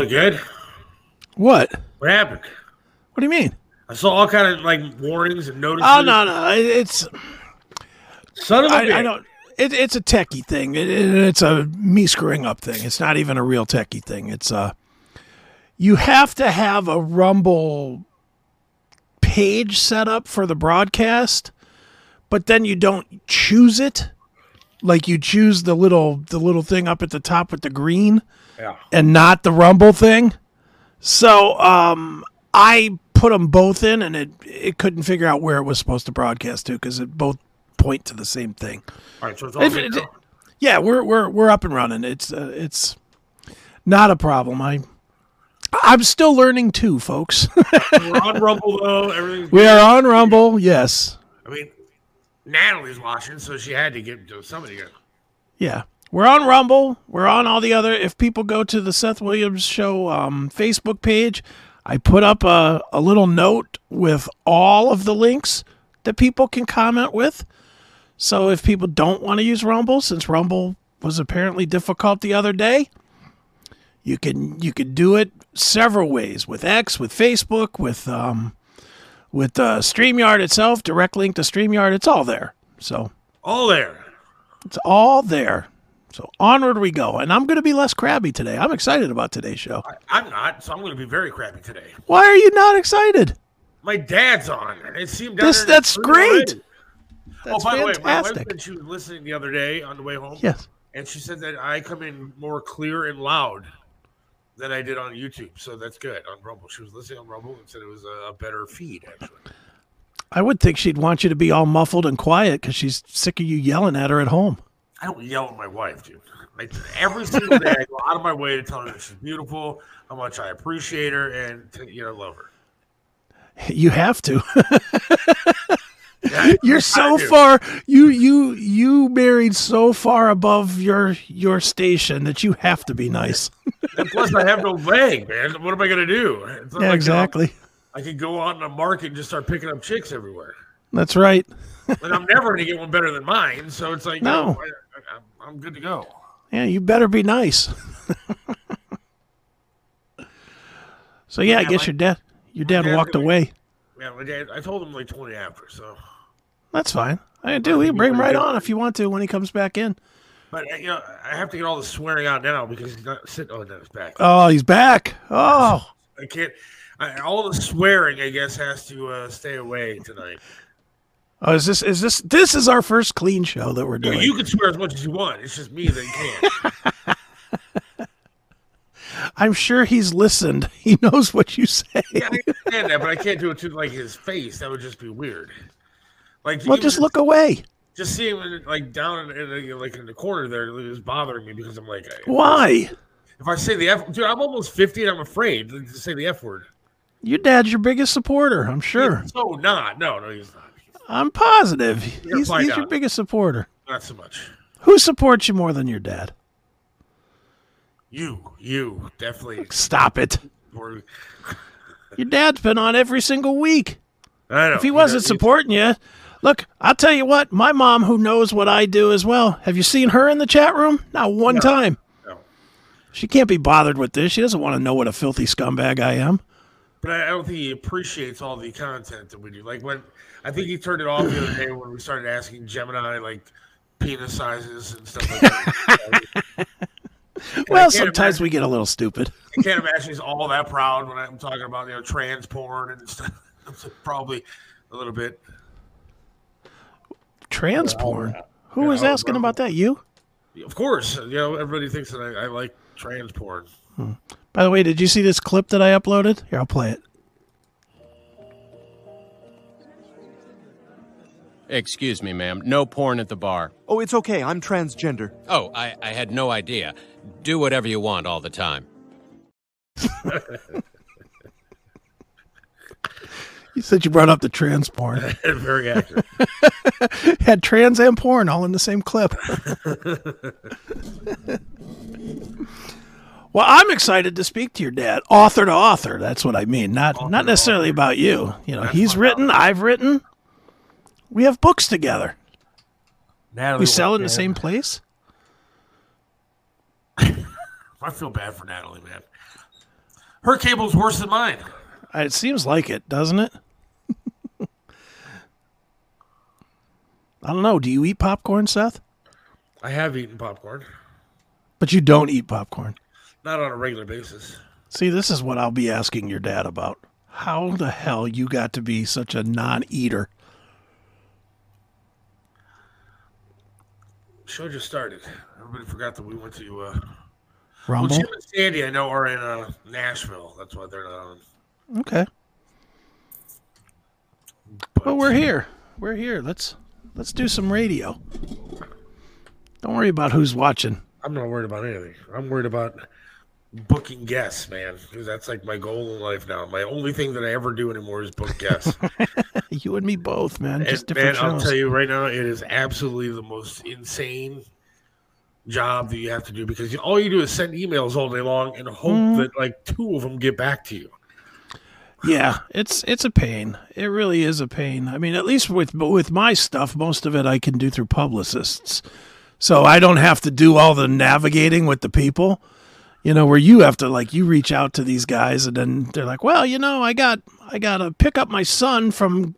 look good. What? What happened? What do you mean? I saw all kind of like warnings and notices. Oh no, no, it's Son of a I, bitch. I don't. It, it's a techie thing. It, it- it's a me screwing up thing. It's not even a real techie thing. It's uh you have to have a Rumble page set up for the broadcast, but then you don't choose it. Like you choose the little the little thing up at the top with the green Yeah. and not the rumble thing. So um, I put them both in, and it it couldn't figure out where it was supposed to broadcast to because it both point to the same thing. All right, so it's all good it- Yeah, we're we're we're up and running. It's uh, it's not a problem. I I'm still learning too, folks. We're on Rumble though. Everything's we are on Rumble. Yes. I mean, Natalie's watching, so she had to get somebody. Yeah. We're on Rumble. We're on all the other. If people go to the Seth Williams Show um, Facebook page, I put up a, a little note with all of the links that people can comment with. So if people don't want to use Rumble, since Rumble was apparently difficult the other day, you can you can do it several ways with X, with Facebook, with um, with uh, Streamyard itself, direct link to Streamyard. It's all there. So All there. it's all there. So onward we go. And I'm going to be less crabby today. I'm excited about today's show. I, I'm not, so I'm going to be very crabby today. Why are you not excited? My dad's on. It seemed This that's great. room. That's oh, by the way, my wife said she was listening the other day on the way home. Yes. And she said that I come in more clear and loud than I did on YouTube. So that's good on Rumble. She was listening on Rumble and said it was a, a better feed, actually. I would think she'd want you to be all muffled and quiet because she's sick of you yelling at her at home. I don't yell at my wife, dude. Like every single day, I go out of my way to tell her that she's beautiful, how much I appreciate her, and to, you know love her. You have to. Yeah, You're so far you you you married so far above your your station that you have to be nice. And plus, I have no leg, man. What am I gonna do? It's Yeah, like, exactly. I could go out in the market and just start picking up chicks everywhere. That's right. And I'm never gonna get one better than mine. So it's like, you No. know, I, I, I'm good to go. Yeah, you better be nice. so yeah, I guess my- your dad your dad dad walked away. Yeah, my dad. I told him like 20 after. So, That's fine. I do. We can bring him right on if you want to when he comes back in. but uh, you know, I have to get all the swearing out now because he's not sitting on his back. Oh, he's back. Oh, I can't. I, all the swearing, I guess, has to uh, stay away tonight. Oh, is this is this this is our first clean show that we're You, doing? you can swear as much as you want. It's just me that can't. I'm sure he's listened. He knows what you say. yeah, I understand that, but I can't do it to like his face. That would just be weird. Like, Well, just look away. Just see him like down in, in the, like in the corner there is bothering me because I'm like, Why? If I say the F, dude, I'm almost 50 and I'm afraid to say the F word. Your dad's your biggest supporter. I'm sure. So not. No, no, he's not. I'm positive. You're He's, he's your biggest supporter. Not so much. Who supports you more than your dad? You, you, definitely. Stop it. Your dad's been on every single week. I know. If he wasn't he's- supporting you, look, I'll tell you what, my mom, who knows what I do as well, have you seen her in the chat room? Not one time. No. She can't be bothered with this. She doesn't want to know what a filthy scumbag I am. But I don't think he appreciates all the content that we do. Like when I think he turned it off the other day when we started asking Gemini like penis sizes and stuff like that. Well, sometimes imagine- we get a little stupid. I can't imagine he's all that proud when I'm talking about you know trans porn and stuff. Probably a little bit. Trans porn. Who was asking about that? You? Of course, you know everybody thinks that I, I like trans porn. Hmm. By the way, did you see this clip that I uploaded? Here, I'll play it. Excuse me, ma'am. No porn at the bar. Oh, it's okay. I'm transgender. Oh, I, I had no idea. Do whatever you want all the time. You said you brought up the trans porn. Very accurate. Had trans and porn all in the same clip. Well, I'm excited to speak to your dad, author to author. That's what I mean. Not not necessarily about you. You know, he's written, I've written. We have books together. Natalie We sell it in the same place. I feel bad for Natalie, man. Her cable's worse than mine. Uh, It seems like it, doesn't it? I don't know. Do you eat popcorn, Seth? I have eaten popcorn, But you don't eat popcorn. Not on a regular basis. See, this is what I'll be asking your dad about. How the hell you got to be such a non-eater? Show just started. Everybody forgot that we went to. Uh, well, Jim and Sandy, I know, are in uh, Nashville. That's why they're not on. Okay. But Well, we're here. We're here. Let's let's do some radio. Don't worry about who's watching. I'm not worried about anything. I'm worried about booking guests, man, because that's like my goal in life now. My only thing that I ever do anymore is book guests. You and me both, man. Just and man, different I'll tell you right now, it is absolutely the most insane job that you have to do because you, all you do is send emails all day long and hope Mm. that like two of them get back to you. Yeah, it's it's a pain. It really is a pain. I mean, at least with with my stuff, most of it I can do through publicists, so I don't have to do all the navigating with the people. You know, where you have to like you reach out to these guys, and then they're like, "Well, you know, I got I got to pick up my son from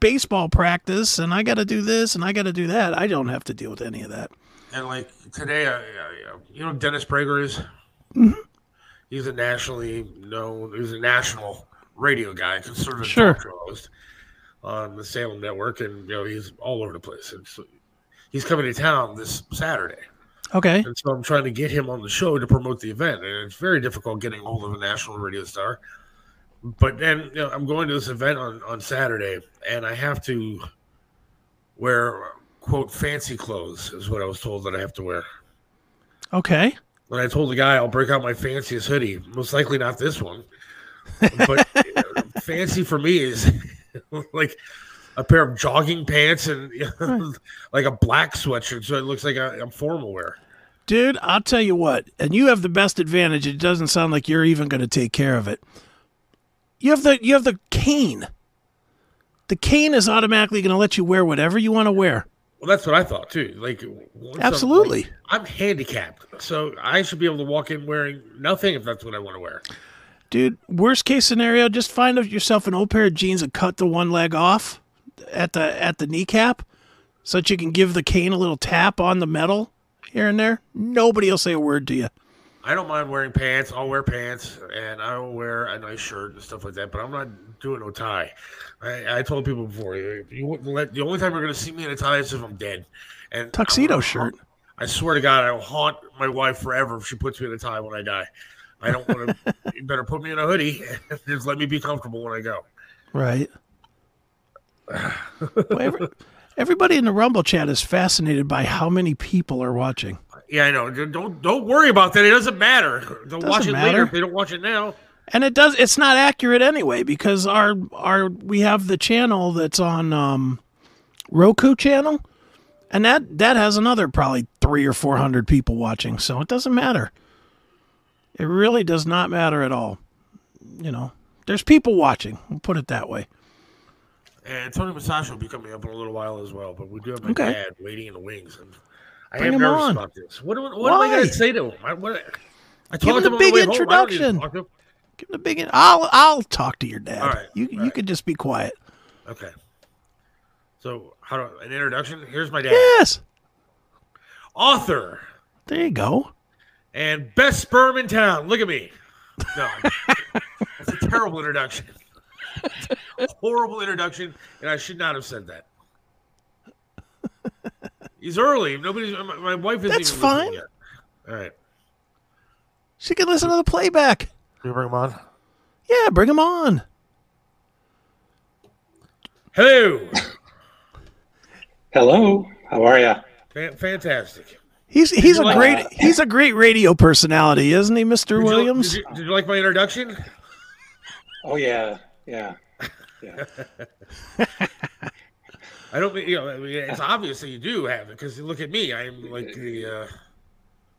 baseball practice, and I got to do this, and I got to do that." I don't have to deal with any of that. And like today, I, you know, Dennis Prager is. Mm-hmm. He's a nationally known. He's a national radio guy, conservative Sure. talk show host on the Salem Network, and you know he's all over the place. And so he's coming to town this Saturday, Okay. and so I'm trying to get him on the show to promote the event, and it's very difficult getting hold of a national radio star. But then you know, I'm going to this event on on Saturday, and I have to wear quote fancy clothes is what I was told that I have to wear. Okay. When I told the guy I'll break out my fanciest hoodie, most likely not this one, but uh, fancy for me is like a pair of jogging pants and like a black sweatshirt, so it looks like I, I'm formal wear. Dude, I'll tell you what, and you have the best advantage. It doesn't sound like you're even going to take care of it. You have the you have the cane. The cane is automatically going to let you wear whatever you want to wear. Well, that's what I thought too. Like, once I'm- Absolutely. like, I'm handicapped, so I should be able to walk in wearing nothing if that's what I want to wear. Dude, worst case scenario, just find yourself an old pair of jeans and cut the one leg off at the at the kneecap so that you can give the cane a little tap on the metal here and there. Nobody will say a word to you. I don't mind wearing pants. I'll wear pants and I will wear a nice shirt and stuff like that. But I'm not doing no tie. I, I told people before, you, let, the only time you're going to see me in a tie is if I'm dead. And Tuxedo shirt. I swear to God, I will haunt my wife forever if she puts me in a tie when I die. I don't want to. you better put me in a hoodie and just let me be comfortable when I go. Right. Well, every, everybody in the Rumble chat is fascinated by how many people are watching. Yeah, I know. Don't don't worry about that. It doesn't matter. They'll Doesn't watch it matter. later if they don't watch it now. And it does it's not accurate anyway because our our we have the channel that's on um Roku channel and that that has another probably 3 or 400 people watching. So it doesn't matter. It really does not matter at all. You know, there's people watching. We'll put it that way. And Tony Masashi will be coming up in a little while as well. But we do have my Okay. dad waiting in the wings. And I Bring am him nervous on. about this. What, what, what am I going to say to him? I, what, I Give him talked the to him on big way home. I don't need to introduction. talk to him. Give him the big I'll I'll talk to your dad. All right, You all you right. could just be quiet. Okay. So, how do an introduction? Here's my dad, Yes. author There you go. and best sperm in town. Look at me. No, that's a terrible introduction. Horrible introduction, and I should not have said that. He's early. Nobody's. My, my wife isn't That's even fine. yet. All right. She can listen to the playback. Can you bring him on? Yeah, bring him on. Hello. Hello, how are you? Fan- fantastic. He's he's a like- great he's a great radio personality, isn't he, Mister Did you- Williams? did, you, did you like my introduction? Oh yeah, yeah, yeah. I don't mean, you know, I mean, it's obvious that you do have it because look at me. I'm like the, uh,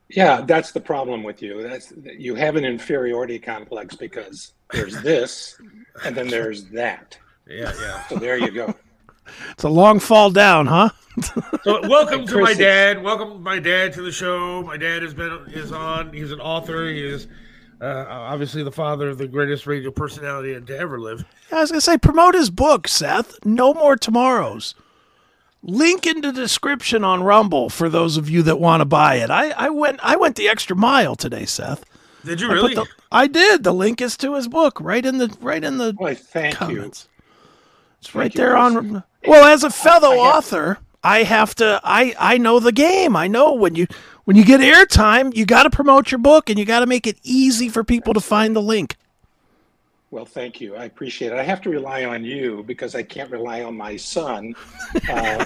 Yeah, that's the problem with you. That's you have an inferiority complex because there's this, and then there's that. yeah, yeah. So there you go. It's a long fall down, huh? So welcome to my dad. Welcome my dad to the show. My dad has been is on. He's an author. He is uh, obviously the father of the greatest radio personality to ever live. I was gonna say promote his book, Seth. No more tomorrows. Link in the description on Rumble for those of you that want to buy it. I, I went I went the extra mile today, Seth. Did you I really? the- I did. The link is to his book right in the right in the Boy, thank you. comments. It's Thank right you, there Chris. on. Well, as a fellow I have- author, I have to. I I know the game. I know when you when you get airtime, you got to promote your book and you got to make it easy for people to find the link. Well, thank you. I appreciate it. I have to rely on you because I can't rely on my son, uh,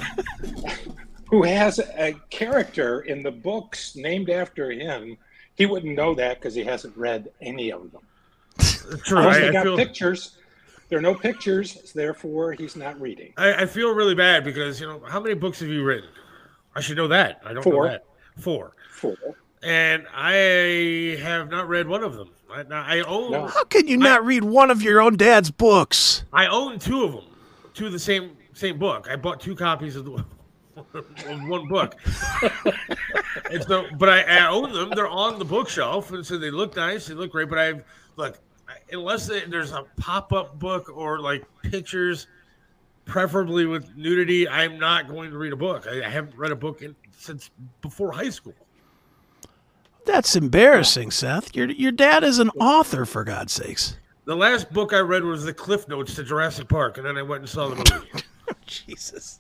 who has a character in the books named after him. He wouldn't know that because he hasn't read any of them. True. Plus, I, they I got feel pictures. There are no pictures, therefore he's not reading. I, I feel really bad because you know how many books have you written? I should know that. I don't Four. know that. Four. Four. And I have not read one of them. I, I own. No. How can you not read one of your own dad's books? I own two of them, two of the same same book. I bought two copies of the one book. and so, but I, I own them. They're on the bookshelf, and so they look nice. They look great. But I've look unless they, there's a pop up book or like pictures, preferably with nudity. I'm not going to read a book. I, I haven't read a book in, since before high school. That's embarrassing, Seth. Your your dad is an author, for God's sakes. The last book I read was the Cliff Notes to Jurassic Park, and then I went and saw the movie. Jesus.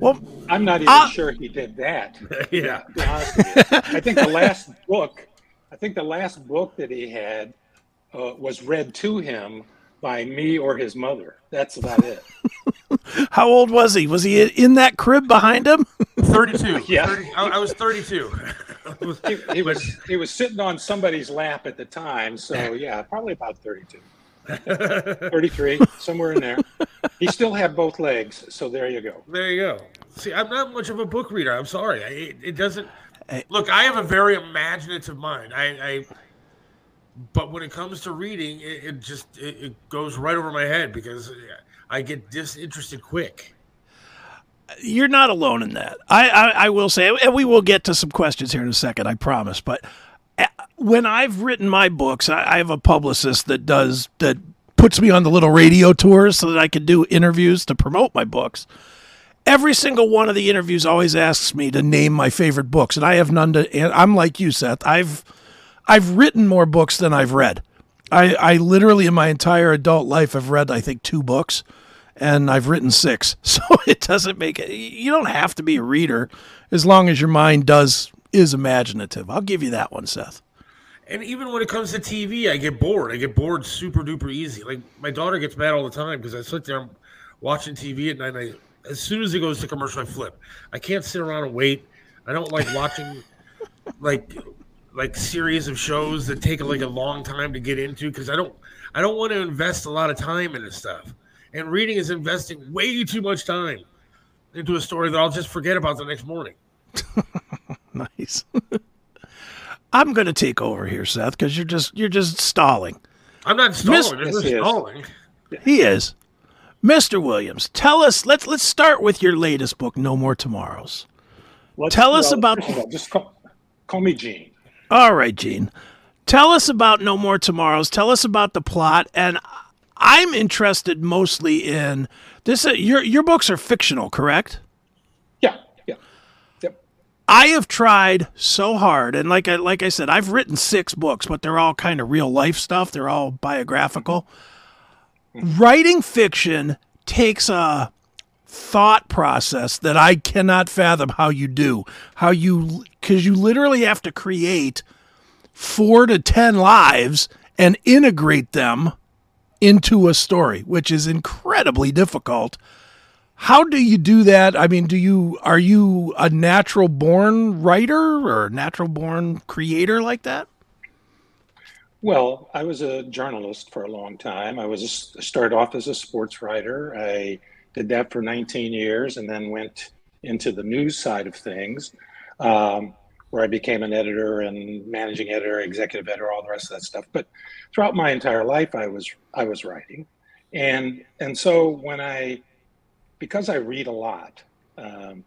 Well, I'm not even Ah. sure he did that. yeah. to be honest with you. I think the last book, I think the last book that he had uh, was read to him by me or his mother. That's about it. how old was he? Was he in that crib behind him? 32. Yeah. 30 I, I was 32. I was- He, he was he was sitting on somebody's lap at the time, so yeah, probably about 32, 33, somewhere in there. He still had both legs, so there you go. there you go. See, I'm not much of a book reader. I'm sorry. I, it, it doesn't. Look, I have a very imaginative mind. I, I but when it comes to reading, it, it just it, it goes right over my head because I get disinterested quick. You're not alone in that. I, I, I will say, and we will get to some questions here in a second, I promise. But uh, when I've written my books, I, I have a publicist that does that puts me on the little radio tours so that I can do interviews to promote my books. Every single one of the interviews always asks me to name my favorite books, and I have none to. I'm like you, Seth. I've I've written more books than I've read. I, I literally in my entire adult life have read I think two books and I've written six. So it doesn't make it you don't have to be a reader as long as your mind does is imaginative. I'll give you that one, Seth. And even when it comes to TV, I get bored. I get bored super duper easy. Like my daughter gets mad all the time because I sit there watching TV at night. I, as soon as it goes to commercial, I flip. I can't sit around and wait. I don't like watching like like series of shows that take like a long time to get into because I don't I don't want to invest a lot of time into stuff. And reading is investing way too much time into a story that I'll just forget about the next morning. Nice. I'm going to take over here, Seth, because you're just you're just stalling. I'm not stalling. Yes, There's he is. stalling. He is. Mr. Williams, tell us. Let's let's start with your latest book, No More Tomorrows. Let's- Tell us about- first all, just call, call me Gene. All right, Gene. Tell us about No More Tomorrows. Tell us about the plot, and I'm interested mostly in this. Uh, your your books are fictional, correct? Yeah, yeah, yep. I have tried so hard, and like I like I said, I've written six books, but they're all kind of real life stuff. They're all biographical. Writing fiction takes a thought process that I cannot fathom how you do. How you because you literally have to create four to ten lives and integrate them into a story, which is incredibly difficult. How do you do that? I mean, do you are you a natural born writer or natural born creator like that? Well, I was a journalist for a long time. I was started off as a sports writer. I did that for 19 years, and then went into the news side of things, um, where I became an editor and managing editor, executive editor, all the rest of that stuff. But throughout my entire life, I was I was writing, and and so when I because I read a lot, um,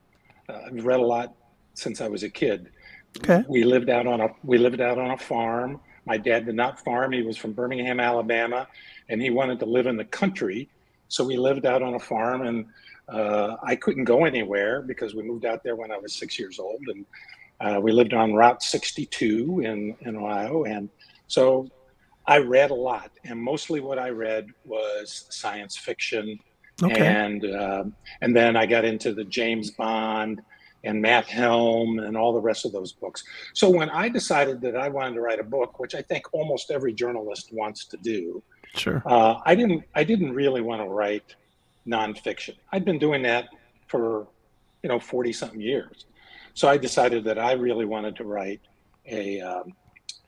uh, I've read a lot since I was a kid. Okay. We lived out on a we lived out on a farm. My dad did not farm. He was from Birmingham, Alabama, and he wanted to live in the country. So we lived out on a farm, and uh, I couldn't go anywhere because we moved out there when I was six years old, and uh, we lived on Route 62 in in Ohio, and so I read a lot, and mostly what I read was science fiction, Okay. and um, and then I got into the James Bond and Matt Helm and all the rest of those books. So when I decided that I wanted to write a book, which I think almost every journalist wants to do, Sure. uh, I didn't I didn't really want to write nonfiction. I'd been doing that for you know forty something years, so I decided that I really wanted to write a um,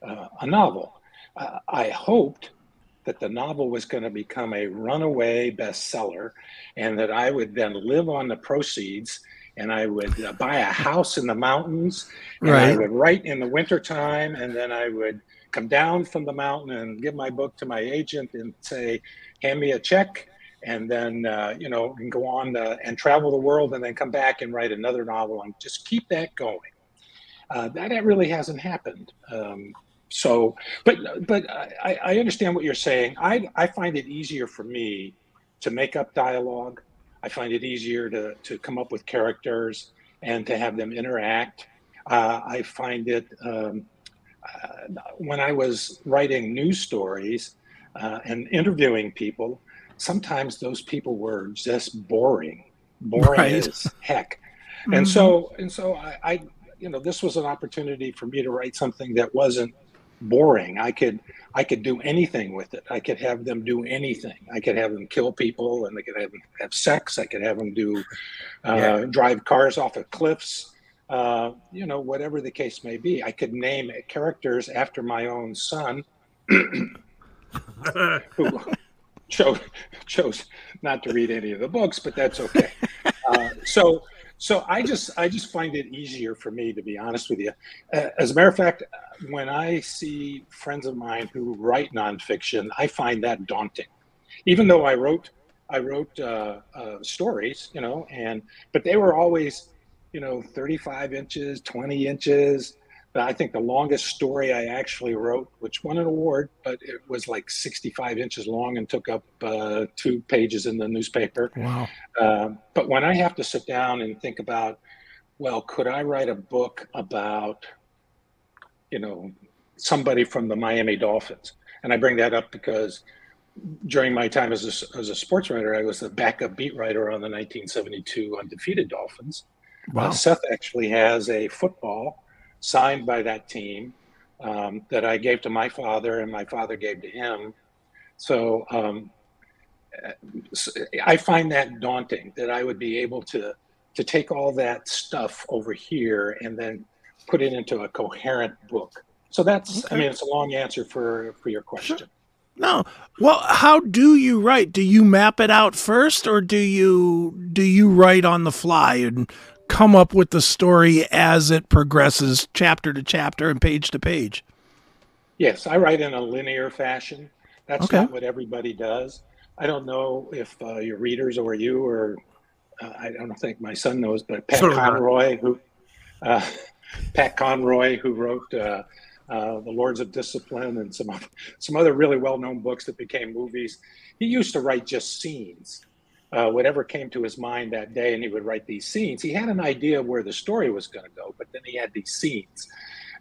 uh, a novel. Uh, I hoped that the novel was going to become a runaway bestseller, and that I would then live on the proceeds. And I would uh, buy a house in the mountains, and I would write in the wintertime, and then I would come down from the mountain and give my book to my agent and say, hand me a check. And then, uh, you know, and go on uh, and travel the world and then come back and write another novel and just keep that going. Uh, that, really hasn't happened. Um, so, but but I, I understand what you're saying. I, I find it easier for me to make up dialogue. I find it easier to, to come up with characters and to have them interact. Uh, I find it um, uh, when I was writing news stories uh, and interviewing people, sometimes those people were just boring, boring Right. as heck. And so, and so I, I, you know, this was an opportunity for me to write something that wasn't boring. I could, I could do anything with it. I could have them do anything. I could have them kill people, and I could have them have sex. I could have them do, uh, Yeah. drive cars off of cliffs uh, you know, whatever the case may be. I could name characters after my own son, who chose chose not to read any of the books, but that's okay. Uh, so, so I just I just find it easier for me to be honest with you. Uh, as a matter of fact, when I see friends of mine who write nonfiction, I find that daunting. Even though I wrote I wrote uh, uh, stories, you know, and but they were always you know, 35 inches, 20 inches. But I think the longest story I actually wrote, which won an award, but it was like 65 inches long and took up uh, two pages in the newspaper. Wow. Um, but when I have to sit down and think about, well, could I write a book about, you know, somebody from the Miami Dolphins? And I bring that up because during my time as a, as a sports writer, I was the backup beat writer on the 1972 undefeated Dolphins. Wow. Uh, Seth actually has a football signed by that team um, that I gave to my father, and my father gave to him. So um, s- I find that daunting that I would be able to to take all that stuff over here and then put it into a coherent book. So that's, I mean, it's a long answer for for your question. No. Well, how do you write? Do you map it out first or do you do you write on the fly and come up with the story as it progresses chapter to chapter and page to page? Yes, I write in a linear fashion. That's Okay. not what everybody does. I don't know if uh, your readers or you or uh, I don't think my son knows, but Pat I. Conroy, who uh, Pat Conroy, who wrote uh, uh, The Lords of Discipline and some some other really well-known books that became movies. He used to write just scenes, uh, whatever came to his mind that day, and he would write these scenes. He had an idea where the story was going to go, but then he had these scenes.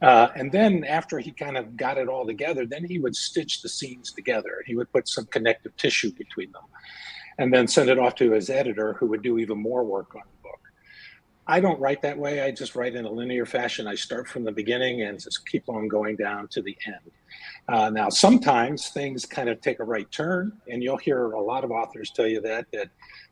Uh, and then after he kind of got it all together, then he would stitch the scenes together. He would put some connective tissue between them and then send it off to his editor who would do even more work on the book. I don't write that way. I just write in a linear fashion. I start from the beginning and just keep on going down to the end. Uh, now, sometimes things kind of take a right turn, and you'll hear a lot of authors tell you that that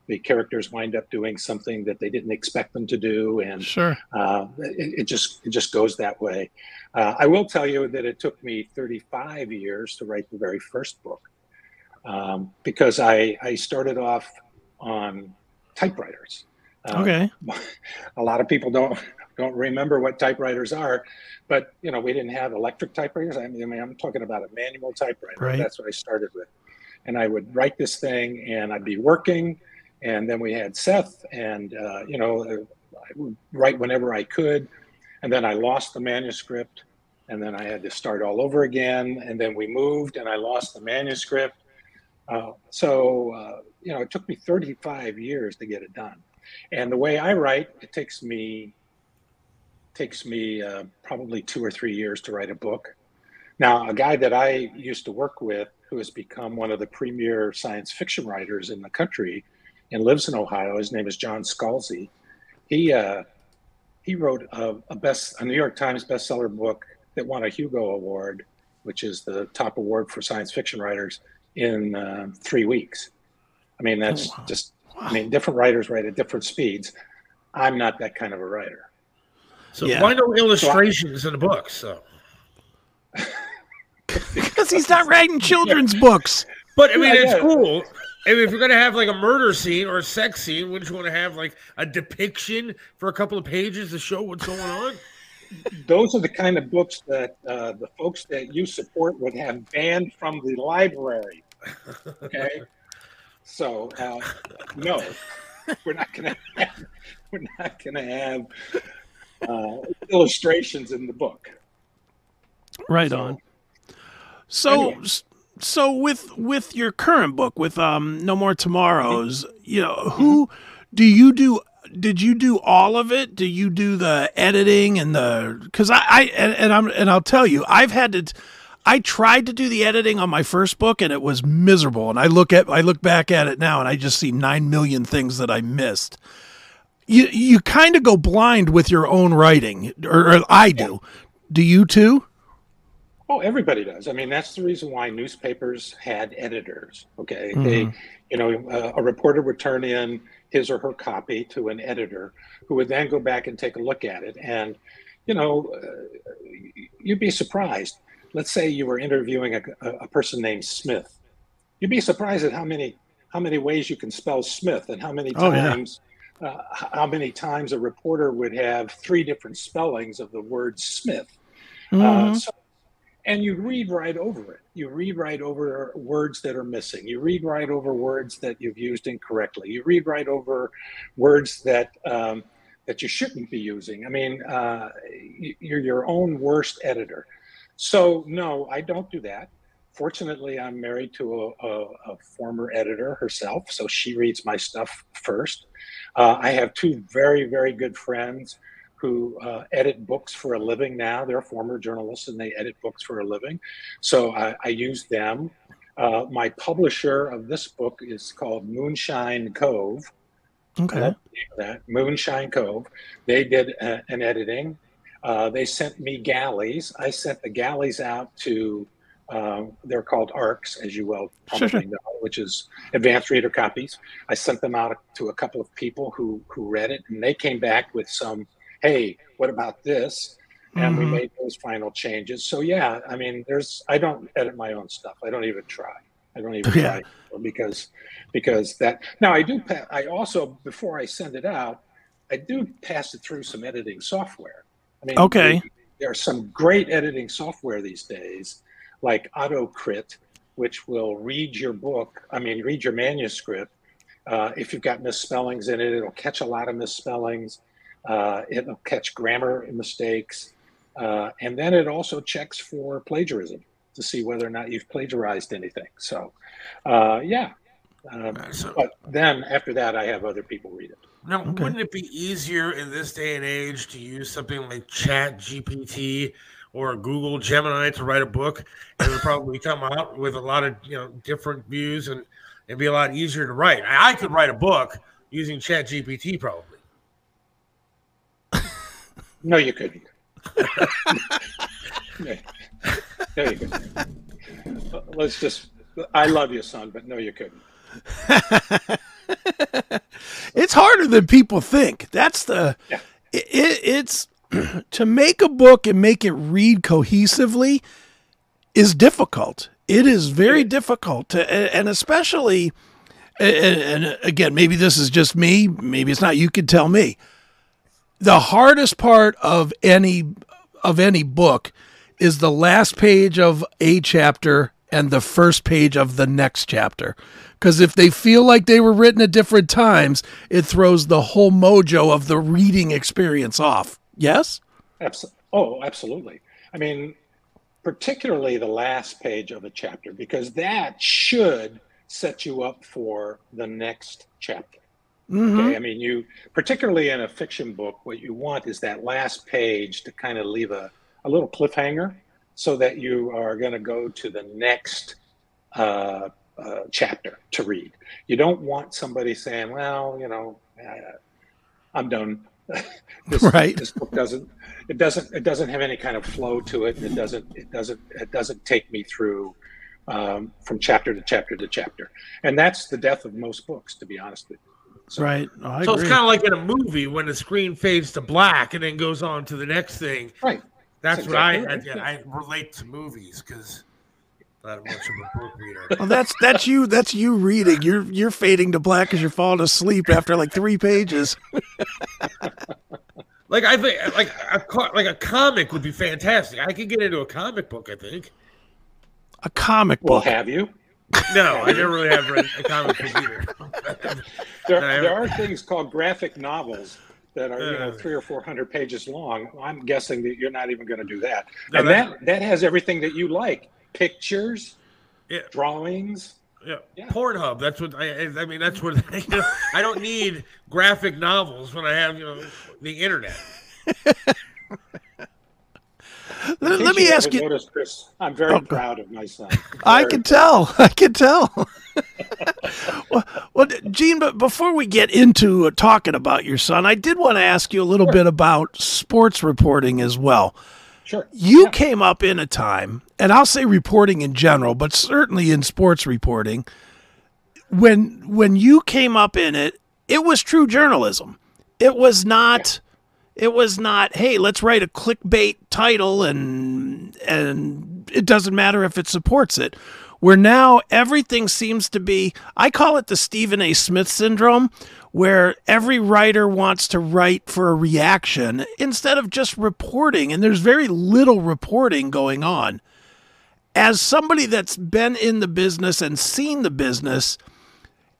the characters wind up doing something that they didn't expect them to do, and Sure. uh, it, it just it just goes that way. Uh, I will tell you that it took me 35 years to write the very first book um, because I I started off on typewriters. Uh, Okay. a lot of people don't don't remember what typewriters are, but you know we didn't have electric typewriters. I mean, I mean I'm talking about a manual typewriter. Right. That's what I started with, and I would write this thing, and I'd be working, and then we had Seth, and uh, you know, I would write whenever I could, and then I lost the manuscript, and then I had to start all over again, and then we moved, and I lost the manuscript. Uh, so uh, you know, it took me 35 years to get it done, and the way I write, it takes me takes me uh, probably two or three years to write a book. Now, a guy that I used to work with, who has become one of the premier science fiction writers in the country, and lives in Ohio. His name is John Scalzi. He uh, he wrote a, a, best a New York Times bestseller book that won a Hugo Award, which is the top award for science fiction writers, in uh, three weeks. I mean, that's oh, wow. just. Wow. I mean, different writers write at different speeds. I'm not that kind of a writer. So yeah. why no illustrations so I, in the books? So. because he's not writing children's yeah. books. But I mean, yeah, it's cool I mean, if you're gonna have like a murder scene or a sex scene, wouldn't you want to have like a depiction for a couple of pages to show what's going on? Those are the kind of books that uh, the folks that you support would have banned from the library. Okay, so uh, no, we're not gonna have, we're not gonna have uh, illustrations in the book. Right so, on. So. Anyway so with with your current book with um no more tomorrows you know who do you do did you do all of it do you do the editing and the because i i and, and, i'm and i'll tell you i've had to i tried to do the editing on my first book and it was miserable and i look at i look back at it now and i just see nine million things that i missed you you kind of go blind with your own writing or, or i do do you too Oh, everybody does. I mean, that's the reason why newspapers had editors. Okay, mm-hmm. they, you know, a, a reporter would turn in his or her copy to an editor, who would then go back and take a look at it. And, you know, uh, you'd be surprised. Let's say you were interviewing a, a person named Smith. You'd be surprised at how many how many ways you can spell Smith and how many times. Oh, yeah. uh, how many times a reporter would have three different spellings of the word Smith. Uh, mm-hmm. Uh, so and you read right over it. You read right over words that are missing. You read right over words that you've used incorrectly. You read right over words that um, that you shouldn't be using. I mean, uh, you're your own worst editor. So no, I don't do that. Fortunately, I'm married to a, a, a former editor herself, so she reads my stuff first. Uh, I have two very, very good friends who uh, edit books for a living now. They're former journalists and they edit books for a living. So I, I use them. Uh, my publisher of this book is called Moonshine Cove. Okay. That Moonshine Cove. They did a, uh, an editing. Uh, they sent me galleys. I sent the galleys out to. Um, they're called ARCs, as you well probably sure, sure. know, which is advanced reader copies. I sent them out to a couple of people who who read it, and they came back with some hey, what about this? And mm-hmm. we made those final changes. So yeah, I mean, there's I don't edit my own stuff. I don't even try. I don't even yeah. try because because that now I do. I also before I send it out, I do pass it through some editing software. I mean, okay. There are some great editing software these days, like AutoCrit, which will read your book. I mean, read your manuscript. Uh, if you've got misspellings in it, it'll catch a lot of misspellings. Uh, it'll catch grammar mistakes. Uh, and then it also checks for plagiarism to see whether or not you've plagiarized anything. So, uh, yeah. Um, so, but then after that, I have other people read it. Now, okay. wouldn't it be easier in this day and age to use something like Chat GPT or Google Gemini to write a book? It would probably come out with a lot of you know different views and it'd be a lot easier to write. I could write a book using Chat GPT probably. No, you couldn't. no, no, you couldn't. Let's just. I love you, son, but no, you couldn't. it's harder than people think. That's the. Yeah. It, it's to make a book and make it read cohesively is difficult. It is very difficult to, and especially, and, and again, maybe this is just me. Maybe it's not. You could tell me the hardest part of any of any book is the last page of a chapter and the first page of the next chapter. Because if they feel like they were written at different times, it throws the whole mojo of the reading experience off. Yes? Absol- oh, absolutely. I mean, particularly the last page of a chapter, because that should set you up for the next chapter. Mm-hmm. Okay. I mean, you, particularly in a fiction book, what you want is that last page to kind of leave a, a little cliffhanger so that you are going to go to the next uh, uh, chapter to read. You don't want somebody saying, well, you know, I, I'm done. this, Right. this book doesn't it doesn't it doesn't have any kind of flow to it it doesn't it doesn't it doesn't take me through um, from chapter to chapter to chapter and that's the death of most books to be honest with you So- Right. Oh, I so agree. it's kind of like in a movie when the screen fades to black and then goes on to the next thing. right That's That's what I, I, right. I relate to movies because not much of a book reader. well, that's that's you. That's you reading. You're you're fading to black because you're falling asleep after like three pages. Like I think, like a co- like a comic would be fantastic. I could get into a comic book. I think. A comic well have you No, I never really have read a comic book either. there, there are things called graphic novels that are you know three or four hundred pages long i'm guessing that you're not even going to do that No, and that that has everything that you like pictures Yeah. drawings Yeah. Yeah. Pornhub. That's what I. I mean, that's what you know, I don't need graphic novels when I have you know the internet. let, let me you ask you. noticed, Chris, I'm very Oh, proud of my son. I Very can tell. I can tell. well, well, Gene, but before we get into uh, talking about your son, I did want to ask you a little bit about sports reporting as well. Sure. You came up in a time, and I'll say reporting in general, but certainly in sports reporting, when when you came up in it, it was true journalism. It was not it was not, hey, let's write a clickbait title and and it doesn't matter if it supports it. Where now everything seems to be I call it the Stephen A. Smith syndrome, where every writer wants to write for a reaction instead of just reporting, and there's very little reporting going on. As somebody that's been in the business and seen the business,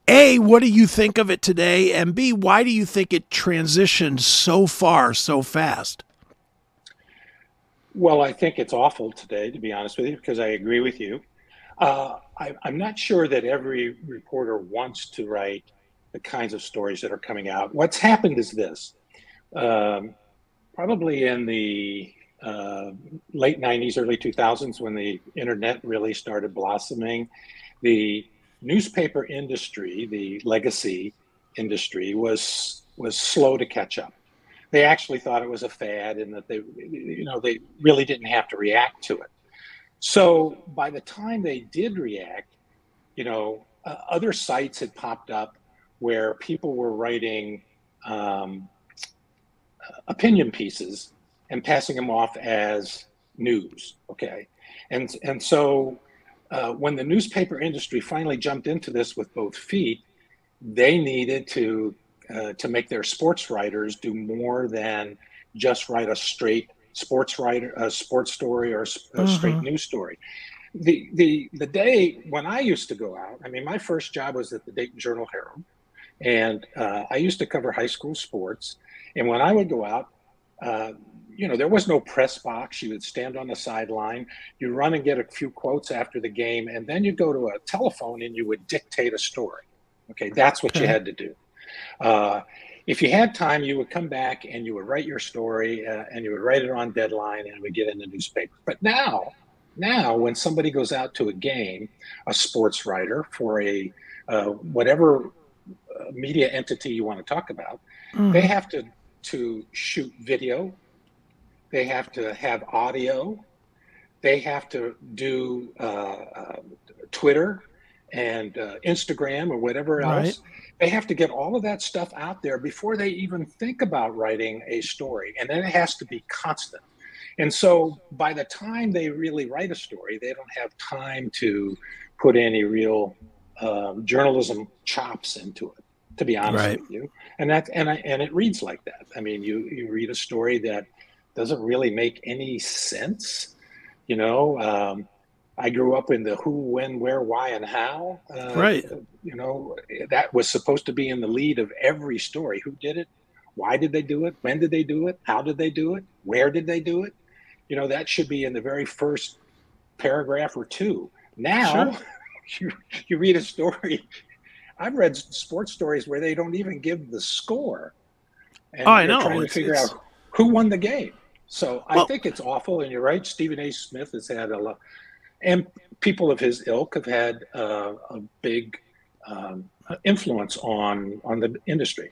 a, what do you think of it today? And B, why do you think it transitioned so far so fast? Well, I think it's awful today, to be honest with you, because I agree with you. Uh, I, I'm not sure that every reporter wants to write the kinds of stories that are coming out. What's happened is this um, probably in the uh, late 90s, early 2000s, when the internet really started blossoming, the newspaper industry, the legacy industry, was was slow to catch up. They actually thought it was a fad, and that they, you know, they really didn't have to react to it. So by the time they did react, you know, uh, other sites had popped up where people were writing um, opinion pieces and passing them off as news. Okay, and and so uh, when the newspaper industry finally jumped into this with both feet, they needed to uh, to make their sports writers do more than just write a straight sports writer a sports story or a, a straight news story. The the the day when I used to go out, I mean, my first job was at the Dayton Journal Herald, and uh, I used to cover high school sports. And when I would go out, uh, you know, there was no press box. You would stand on the sideline, you run and get a few quotes after the game, and then you go to a telephone and you would dictate a story. Okay, that's what you had to do. Uh, if you had time, you would come back and you would write your story uh, and you would write it on deadline and it would get in the newspaper. But now, now when somebody goes out to a game, a sports writer for a uh, whatever uh, media entity you want to talk about, they have to to shoot video, they have to have audio, they have to do uh, uh, Twitter and uh, Instagram or whatever else. Right. They have to get all of that stuff out there before they even think about writing a story, and then it has to be constant. And so, by the time they really write a story, they don't have time to put any real um, journalism chops into it. To be honest Right. with you, and that and I, and it reads like that. I mean, you you read a story that doesn't really make any sense. You know, um, I grew up in the who, when, where, why, and how. Uh, right. You know, that was supposed to be in the lead of every story. Who did it? Why did they do it? When did they do it? How did they do it? Where did they do it? You know, that should be in the very first paragraph or two. Now, sure. you, you read a story. I've read sports stories where they don't even give the score. And oh, I know. Trying to it's, figure it's... out who won the game. So well, I think it's awful, and you're right. Stephen A. Smith has had a lot, and people of his ilk have had uh, a big um, influence on on the industry.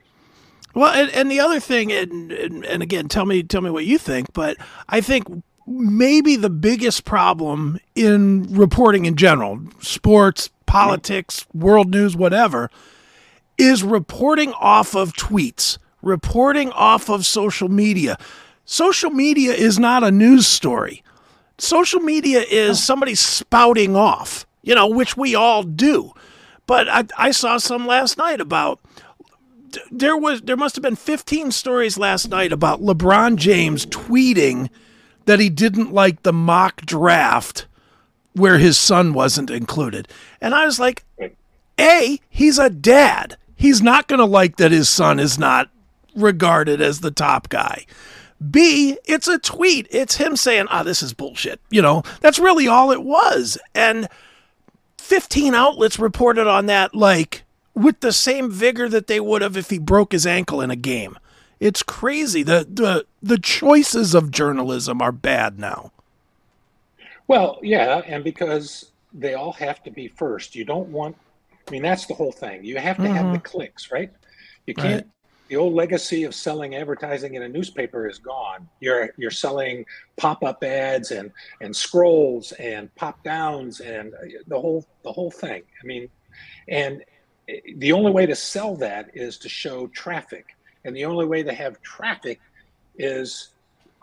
Well, and, and the other thing, and, and and again, tell me tell me what you think, but I think maybe the biggest problem in reporting in general, sports, politics, world news, whatever, is reporting off of tweets, reporting off of social media. Social media is not a news story. Social media is oh. somebody spouting off, you know, which we all do. But I, I saw some last night about there was there must have been 15 stories last night about LeBron James tweeting that he didn't like the mock draft where his son wasn't included. And I was like, A, he's a dad. He's not going to like that his son is not regarded as the top guy. B, it's a tweet. It's him saying, ah, oh, this is bullshit. You know, that's really all it was. And 15 outlets reported on that, like, with the same vigor that they would have if he broke his ankle in a game. It's crazy. The, the, the choices of journalism are bad now. Well, yeah. And because they all have to be first, you don't want, I mean, that's the whole thing. You have to mm-hmm. have the mm-hmm. clicks, right? You can't right the old legacy of selling advertising in a newspaper is gone. You're you're selling pop-up ads and and scrolls and pop downs and uh, the whole the whole thing. I mean, and eh, the only way to sell that is to show traffic, and the only way to have traffic is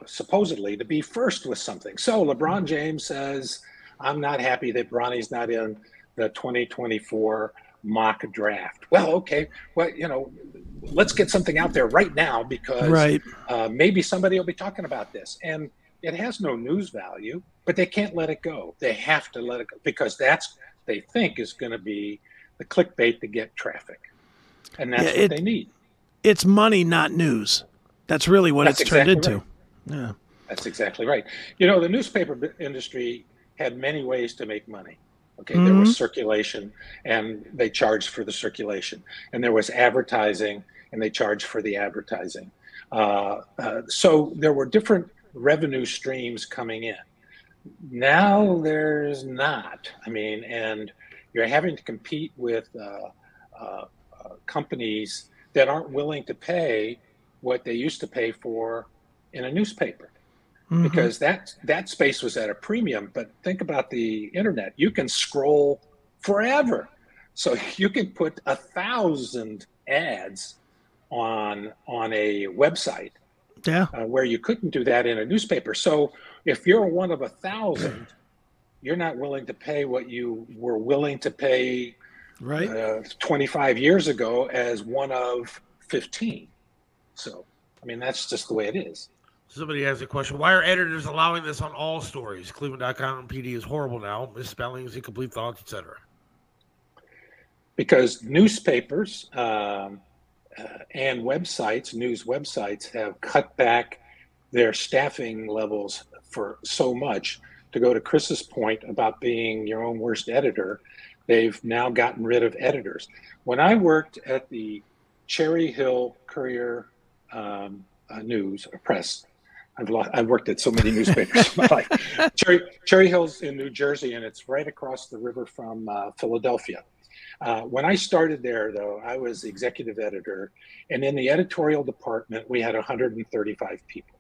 supposedly to be first with something. So LeBron James says, "I'm not happy that Bronny's not in the 2024." mock draft. Well, okay, well, you know, let's get something out there right now because right. Uh, maybe somebody will be talking about this. And it has no news value, but they can't let it go. They have to let it go because that's they think is going to be the clickbait to get traffic, and that's yeah, what they need. It's money, not news. That's really what that's it's turned into. Right. Yeah, that's exactly right. You know, the newspaper industry had many ways to make money. Okay, mm-hmm. there was mm-hmm. circulation, and they charged for the circulation, and there was advertising, and they charged for the advertising. Uh, uh, so there were different revenue streams coming in. Now there's not. I mean, and you're having to compete with uh, uh, uh companies that aren't willing to pay what they used to pay for in a newspaper mm-hmm. because that that space was at a premium. But think about the internet; you can scroll forever, so you can put a thousand ads on on a website. Yeah, uh, where you couldn't do that in a newspaper. So if you're one of a thousand, you're not willing to pay what you were willing to pay right uh, 25 years ago as one of 15 so i mean that's just the way it is Somebody has a question. Why are editors allowing this on all stories? Cleveland.com PD is horrible now. Misspellings, incomplete thoughts, etc. Because newspapers um, uh, and websites, news websites, have cut back their staffing levels for so much. To go to Chris's point about being your own worst editor, they've now gotten rid of editors. When I worked at the Cherry Hill Courier um, uh, News or Press, I've lost, I've worked at so many newspapers in my life. Cherry, Cherry Hill's in New Jersey, and it's right across the river from uh, Philadelphia. Uh, when I started there, though, I was executive editor, and in the editorial department, we had 135 people.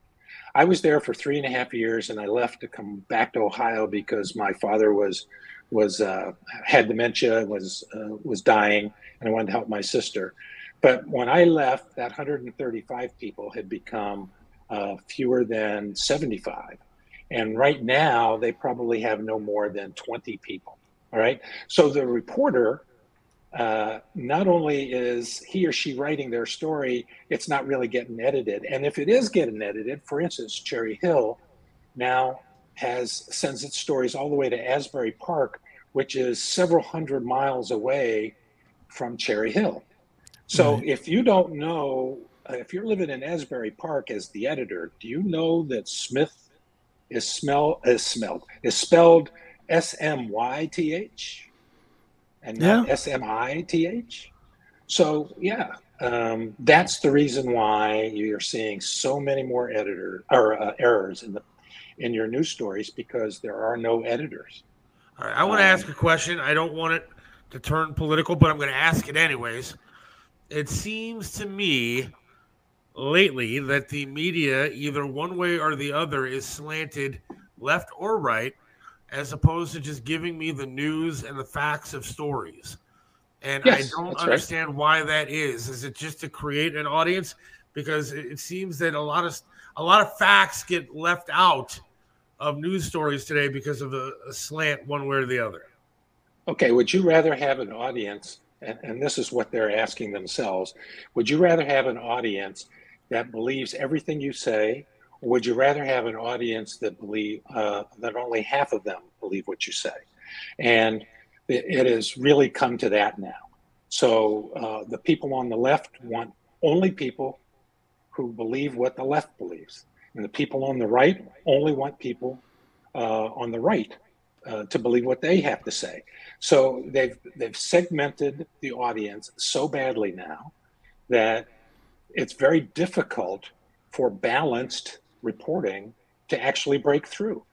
I was there for three and a half years, and I left to come back to Ohio because my father was was uh, had dementia, was uh, was dying, and I wanted to help my sister. But when I left, that 135 people had become uh, fewer than 75. And right now, they probably have no more than 20 people. All right. So the reporter, uh, not only is he or she writing their story, it's not really getting edited. And if it is getting edited, for instance, Cherry Hill, now has sends its stories all the way to Asbury Park, which is several hundred miles away from Cherry Hill. So Right. if you don't know, uh, if you're living in Asbury Park as the editor, do you know that Smith is smell is smelled is spelled S M Y T H and not Yeah. S M I T H? So yeah, um, that's the reason why you're seeing so many more editor or uh, errors in the in your news stories because there are no editors. All right, I want to ask a question. I don't want it to turn political, but I'm going to ask it anyways. It seems to me lately that the media, either one way or the other, is slanted left or right, as opposed to just giving me the news and the facts of stories. And Yes, I don't that's right. understand why that is. Is it just to create an audience? Because it it seems that a lot of a lot of facts get left out of news stories today because of a, a slant one way or the other. Okay, would you rather have an audience, and, and this is what they're asking themselves, would you rather have an audience that believes everything you say, or would you rather have an audience that believe uh, that only half of them believe what you say? And it, it has really come to that now. So uh, the people on the left want only people who believe what the left believes, and the people on the right only want people uh, on the right uh, to believe what they have to say. So they've they've segmented the audience so badly now that it's very difficult for balanced reporting to actually break through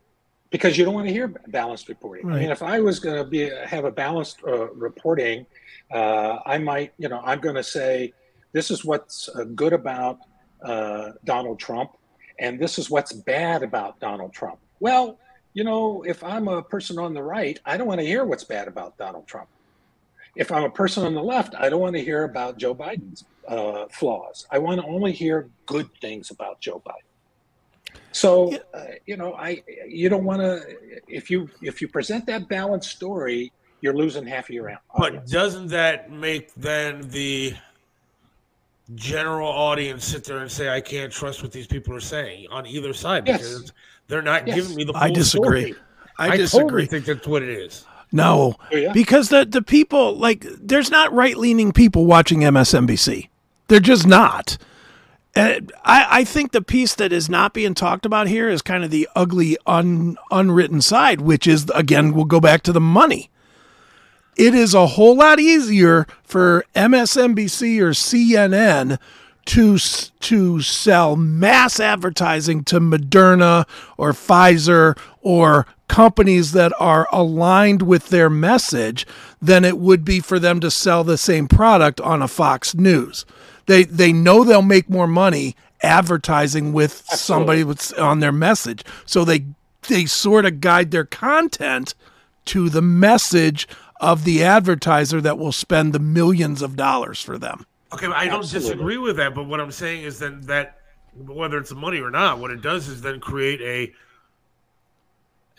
because you don't want to hear balanced reporting. I mean, if I was going to be have a balanced uh, reporting, uh, I might, you know, I'm going to say this is what's uh, good about uh, Donald Trump, and this is what's bad about Donald Trump. Well, you know, if I'm a person on the right, I don't want to hear what's bad about Donald Trump. If I'm a person on the left, I don't want to hear about Joe Biden's uh, flaws. I want to only hear good things about Joe Biden. So, uh, you know, I you don't want to if you if you present that balanced story, you're losing half of your audience. But doesn't that make then the general audience sit there and say, I can't trust what these people are saying on either side Yes. because they're not Yes. giving me the full I disagree. story. I, totally disagree. think that's what it is. No, Oh, yeah? because the the people like there's not right leaning people watching MSNBC. They're just not. And I, I think the piece that is not being talked about here is kind of the ugly un, unwritten side, which is again we'll go back to the money. It is a whole lot easier for MSNBC or CNN to to sell mass advertising to Moderna or Pfizer or companies that are aligned with their message than it would be for them to sell the same product on a Fox News. They they know they'll make more money advertising with somebody with on their message. So they they sort of guide their content to the message of the advertiser that will spend the millions of dollars for them. Okay, I don't Absolutely. disagree with that, but what I'm saying is then that whether it's money or not, what it does is then create a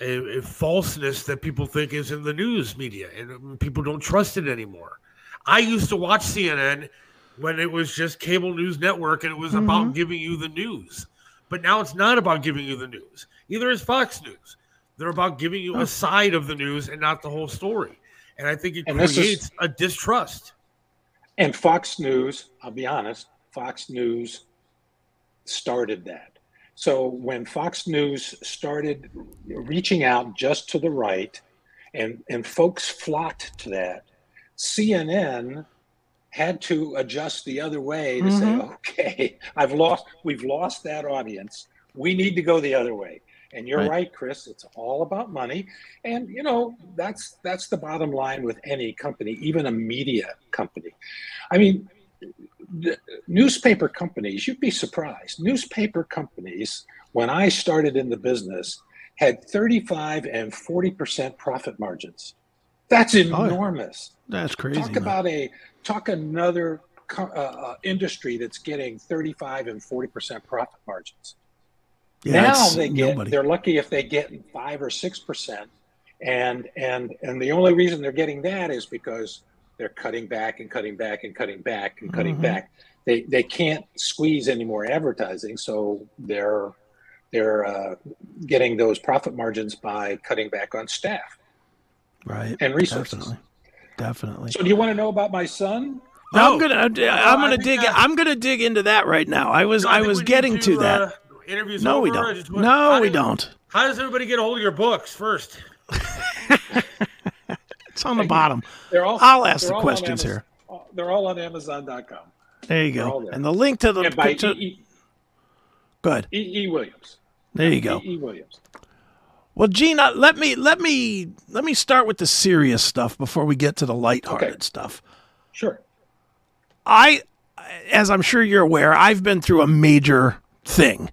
a, a falseness that people think is in the news media, and people don't trust it anymore. I used to watch CNN when it was just cable news network, and it was about mm-hmm. giving you the news. But now it's not about giving you the news. Either is Fox News. They're about giving you a side of the news and not the whole story. And I think it And this is- creates a distrust. And Fox News, I'll be honest, Fox News started that. So when Fox News started reaching out just to the right, and, and folks flocked to that, CNN had to adjust the other way to say, mm-hmm. okay, I've lost, we've lost that audience. We need to go the other way. And you're Right. right, Chris. It's all about money, and you know that's that's the bottom line with any company, even a media company. I mean, the newspaper companies, you'd be surprised. Newspaper companies, when I started in the business, had 35 and 40% profit margins. That's enormous. That's crazy. talk man. about a talk another co- uh, uh, industry that's getting 35 and 40% profit margins. Yeah, now they get nobody. they're lucky if they get 5 or 6% and and and the only reason they're getting that is because they're cutting back and cutting back and cutting back and cutting Mhm. back. They they can't squeeze any more advertising, so they're they're uh, getting those profit margins by cutting back on staff right and resources. Definitely. Definitely. So, do you want to know about my son? No, Oh. I'm gonna. I'm I gonna dig. that- I'm gonna dig into that right now. I was. I think was getting to, that. uh, interviews no, we over, or don't. just No, how we do- don't. How does everybody get a hold of your books first? It's on the bottom. They're all. I'll ask the questions here. They're all on Amazon.com. There you go. there. And the link to the. And by to, E. E. good. E. E. Williams. There you go. E. E. Williams. Well, Gina, let me let me let me start with the serious stuff before we get to the lighthearted Okay. stuff. Sure. I, as I'm sure you're aware, I've been through a major thing,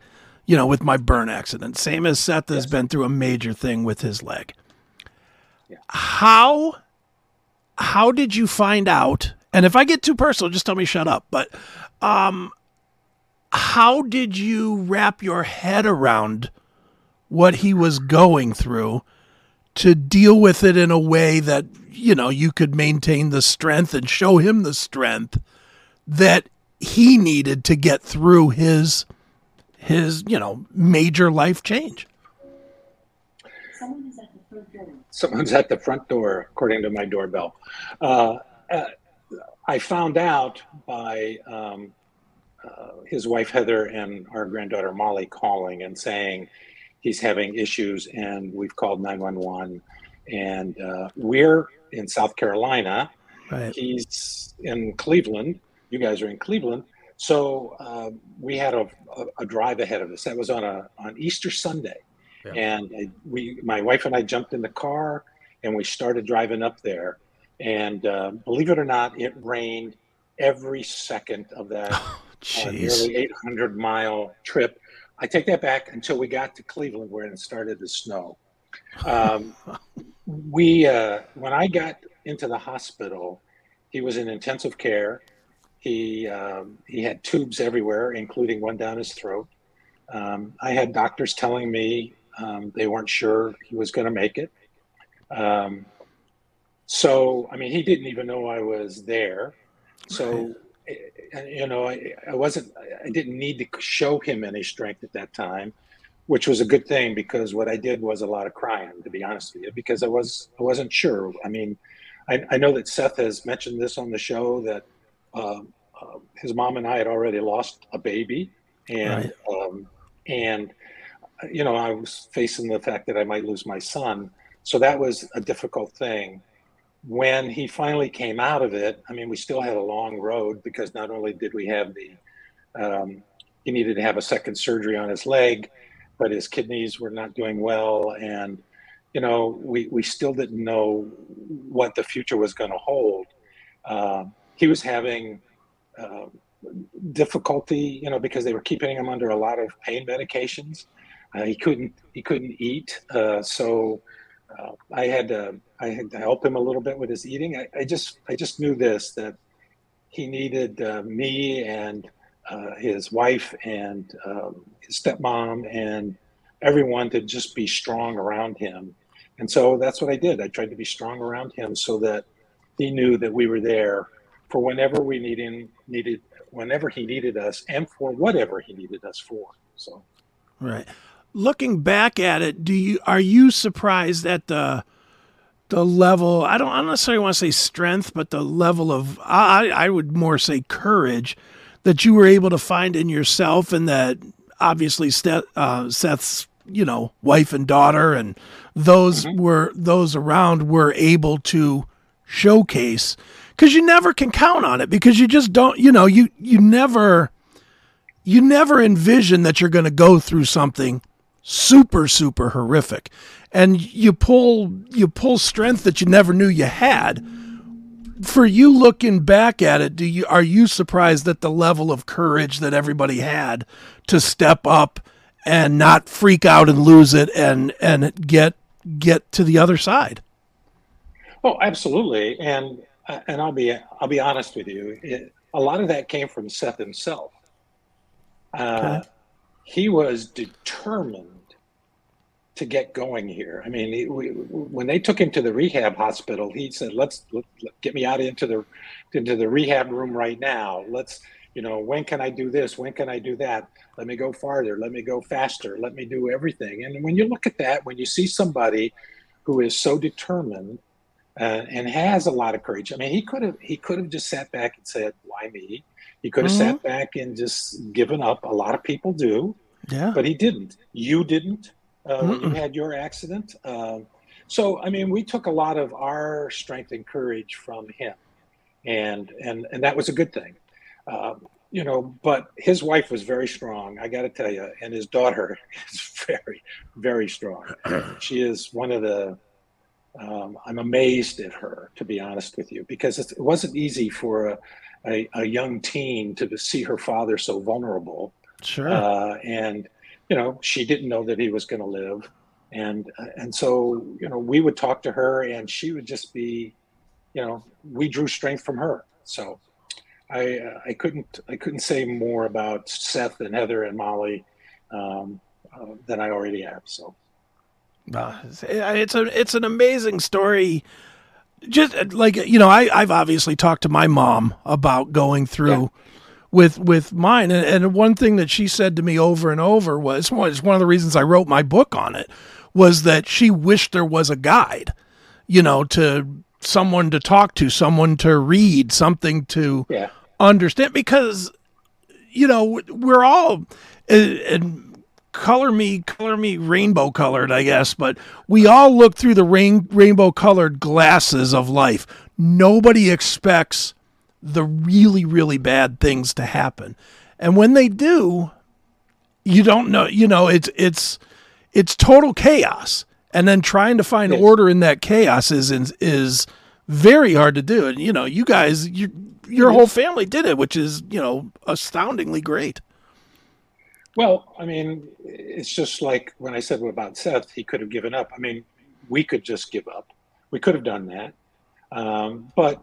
you know, with my burn accident. Same as Seth has been through a major thing with his leg. Yeah. How, how did you find out? And if I get too personal, just tell me shut up. But, um, how did you wrap your head around what he was going through to deal with it in a way that you know you could maintain the strength and show him the strength that he needed to get through his his you know major life change Someone's at the front door, according to my doorbell. Uh, uh, I found out by um, uh, his wife Heather and our granddaughter Molly calling and saying he's having issues, and we've called 911. And uh, we're in South Carolina. right He's in Cleveland. You guys are in Cleveland. So uh, we had a, a, a drive ahead of us. That was on a on Easter Sunday, Yeah. and we, my wife and I, jumped in the car and we started driving up there. And uh, believe it or not, it rained every second of that uh, nearly 800 mile trip. I take that back until we got to Cleveland, where it started to snow. Um, we, uh, when I got into the hospital, he was in intensive care. He um, he had tubes everywhere, including one down his throat. Um, I had doctors telling me um, they weren't sure he was going to make it. Um, so, I mean, he didn't even know I was there. So, you know, I, I wasn't, I didn't need to show him any strength at that time, which was a good thing because what I did was a lot of crying, to be honest with you, because I was, I wasn't sure. I mean, I, I know that Seth has mentioned this on the show that um, uh, his mom and I had already lost a baby, and um, and uh, you know I was facing the fact that I might lose my son, so that was a difficult thing. When he finally came out of it, I mean, we still had a long road because not only did we have the um, he needed to have a second surgery on his leg, but his kidneys were not doing well, and you know we we still didn't know what the future was going to hold. Uh, he was having uh, difficulty, you know, because they were keeping him under a lot of pain medications. Uh, he couldn't he couldn't eat, uh, so uh, I had to I had to help him a little bit with his eating. I, I just I just knew this that he needed uh, me and uh, his wife and um, his stepmom and everyone to just be strong around him. And so that's what I did. I tried to be strong around him so that he knew that we were there for whenever we needed needed whenever he needed us and for whatever he needed us for. So right looking back at it do you are you surprised at the the level i don't i don't necessarily want to say strength but the level of i i would more say courage that you were able to find in yourself and that obviously Seth, uh, seth's you know wife and daughter and those were those around were able to showcase. Because you never can count on it because you just don't you know you you never you never envision that you're going to go through something super super horrific. And you pull you pull strength that you never knew you had. For you looking back at it do you are you surprised at the level of courage that everybody had to step up and not freak out and lose it and and get get to the other side? Oh, absolutely, and and I'll be I'll be honest with you. It, a lot of that came from Seth himself. Uh, He was determined to get going here. I mean, he, we, when they took him to the rehab hospital, he said, "Let's let, let- get me out into the into the rehab room right now. Let's You know, when can I do this? When can I do that? Let me go farther. Let me go faster. Let me do everything. And when you look at that, when you see somebody who is so determined uh, and has a lot of courage, I mean, he could have he could have just sat back and said, "Why me?" He could have mm-hmm. sat back and just given up. A lot of people do, yeah, but he didn't. You didn't uh, when you had your accident. Uh, so, I mean, we took a lot of our strength and courage from him, and and and that was a good thing. Uh, you know, but his wife was very strong. I got to tell you, and his daughter is very, very strong. she is one of the. Um, I'm amazed at her, to be honest with you, because it wasn't easy for a, a, a, young teen to see her father so vulnerable. Sure. Uh, and you know, she didn't know that he was going to live. And and so you know we would talk to her and she would just be you know we drew strength from her. So i i couldn't i couldn't say more about seth and heather and molly um, uh, than i already have so. Uh, it's a it's an amazing story. Just like you know i i've obviously talked to my mom about going through yeah with with mine. And, and, one thing that she said to me over and over was, well, it's one of the reasons I wrote my book on it, was that she wished there was a guide, you know, to someone to talk to, someone to read, something to yeah. understand, because you know we're all uh, and color me color me rainbow colored i guess but we all look through the rain, rainbow colored glasses of life nobody expects the really, really bad things to happen. And when they do, you don't know, you know, it's it's it's total chaos. And then trying to find yes. order in that chaos is is very hard to do. And you know, you guys, you, your whole family did it, which is you know astoundingly great. Well, I mean, it's just like when I said about Seth, he could have given up. I mean, we could just give up. We could have done that, um, but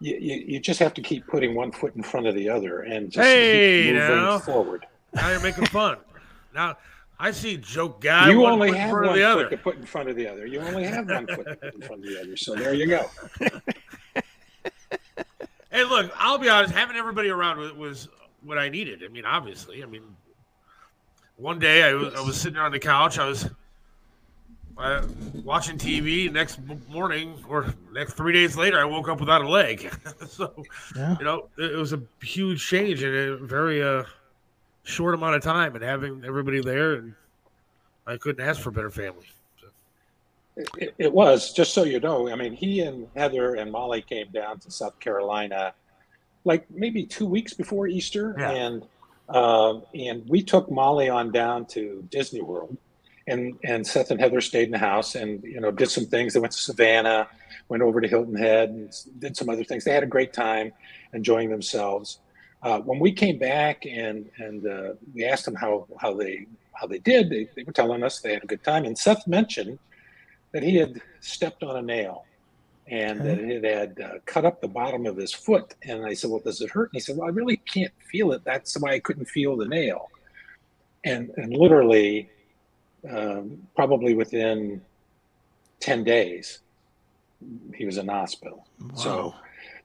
you, you, you, just have to keep putting one foot in front of the other and just hey, keep moving now. forward. Now you're making fun. now I see joke guy. You only have one foot other. to put in front of the other. You only have one foot in front of the other. So there you go. hey, look, I'll be honest. Having everybody around was what I needed. I mean, obviously. I mean, one day I was, I was sitting on the couch. I was uh, watching TV. Next morning or next three days later, I woke up without a leg. so, yeah. you know, it, it, was a huge change in a very uh, short amount of time, and having everybody there, and I couldn't ask for a better family. It, it, was just so you know. I mean, he and Heather and Molly came down to South Carolina, like maybe two weeks before Easter, yeah. and um, and we took Molly on down to Disney World and and Seth and Heather stayed in the house and you know did some things. They went to Savannah, went over to Hilton Head, and did some other things. They had a great time, enjoying themselves. Uh, when we came back and and uh, we asked them how how they how they did, they, they were telling us they had a good time. And Seth mentioned that he had stepped on a nail and that it had uh, cut up the bottom of his foot. And I said, "Well, does it hurt?" And he said, "Well, I really can't feel it. That's why I couldn't feel the nail." And and literally um, probably within 10 days, he was in hospital. Wow. So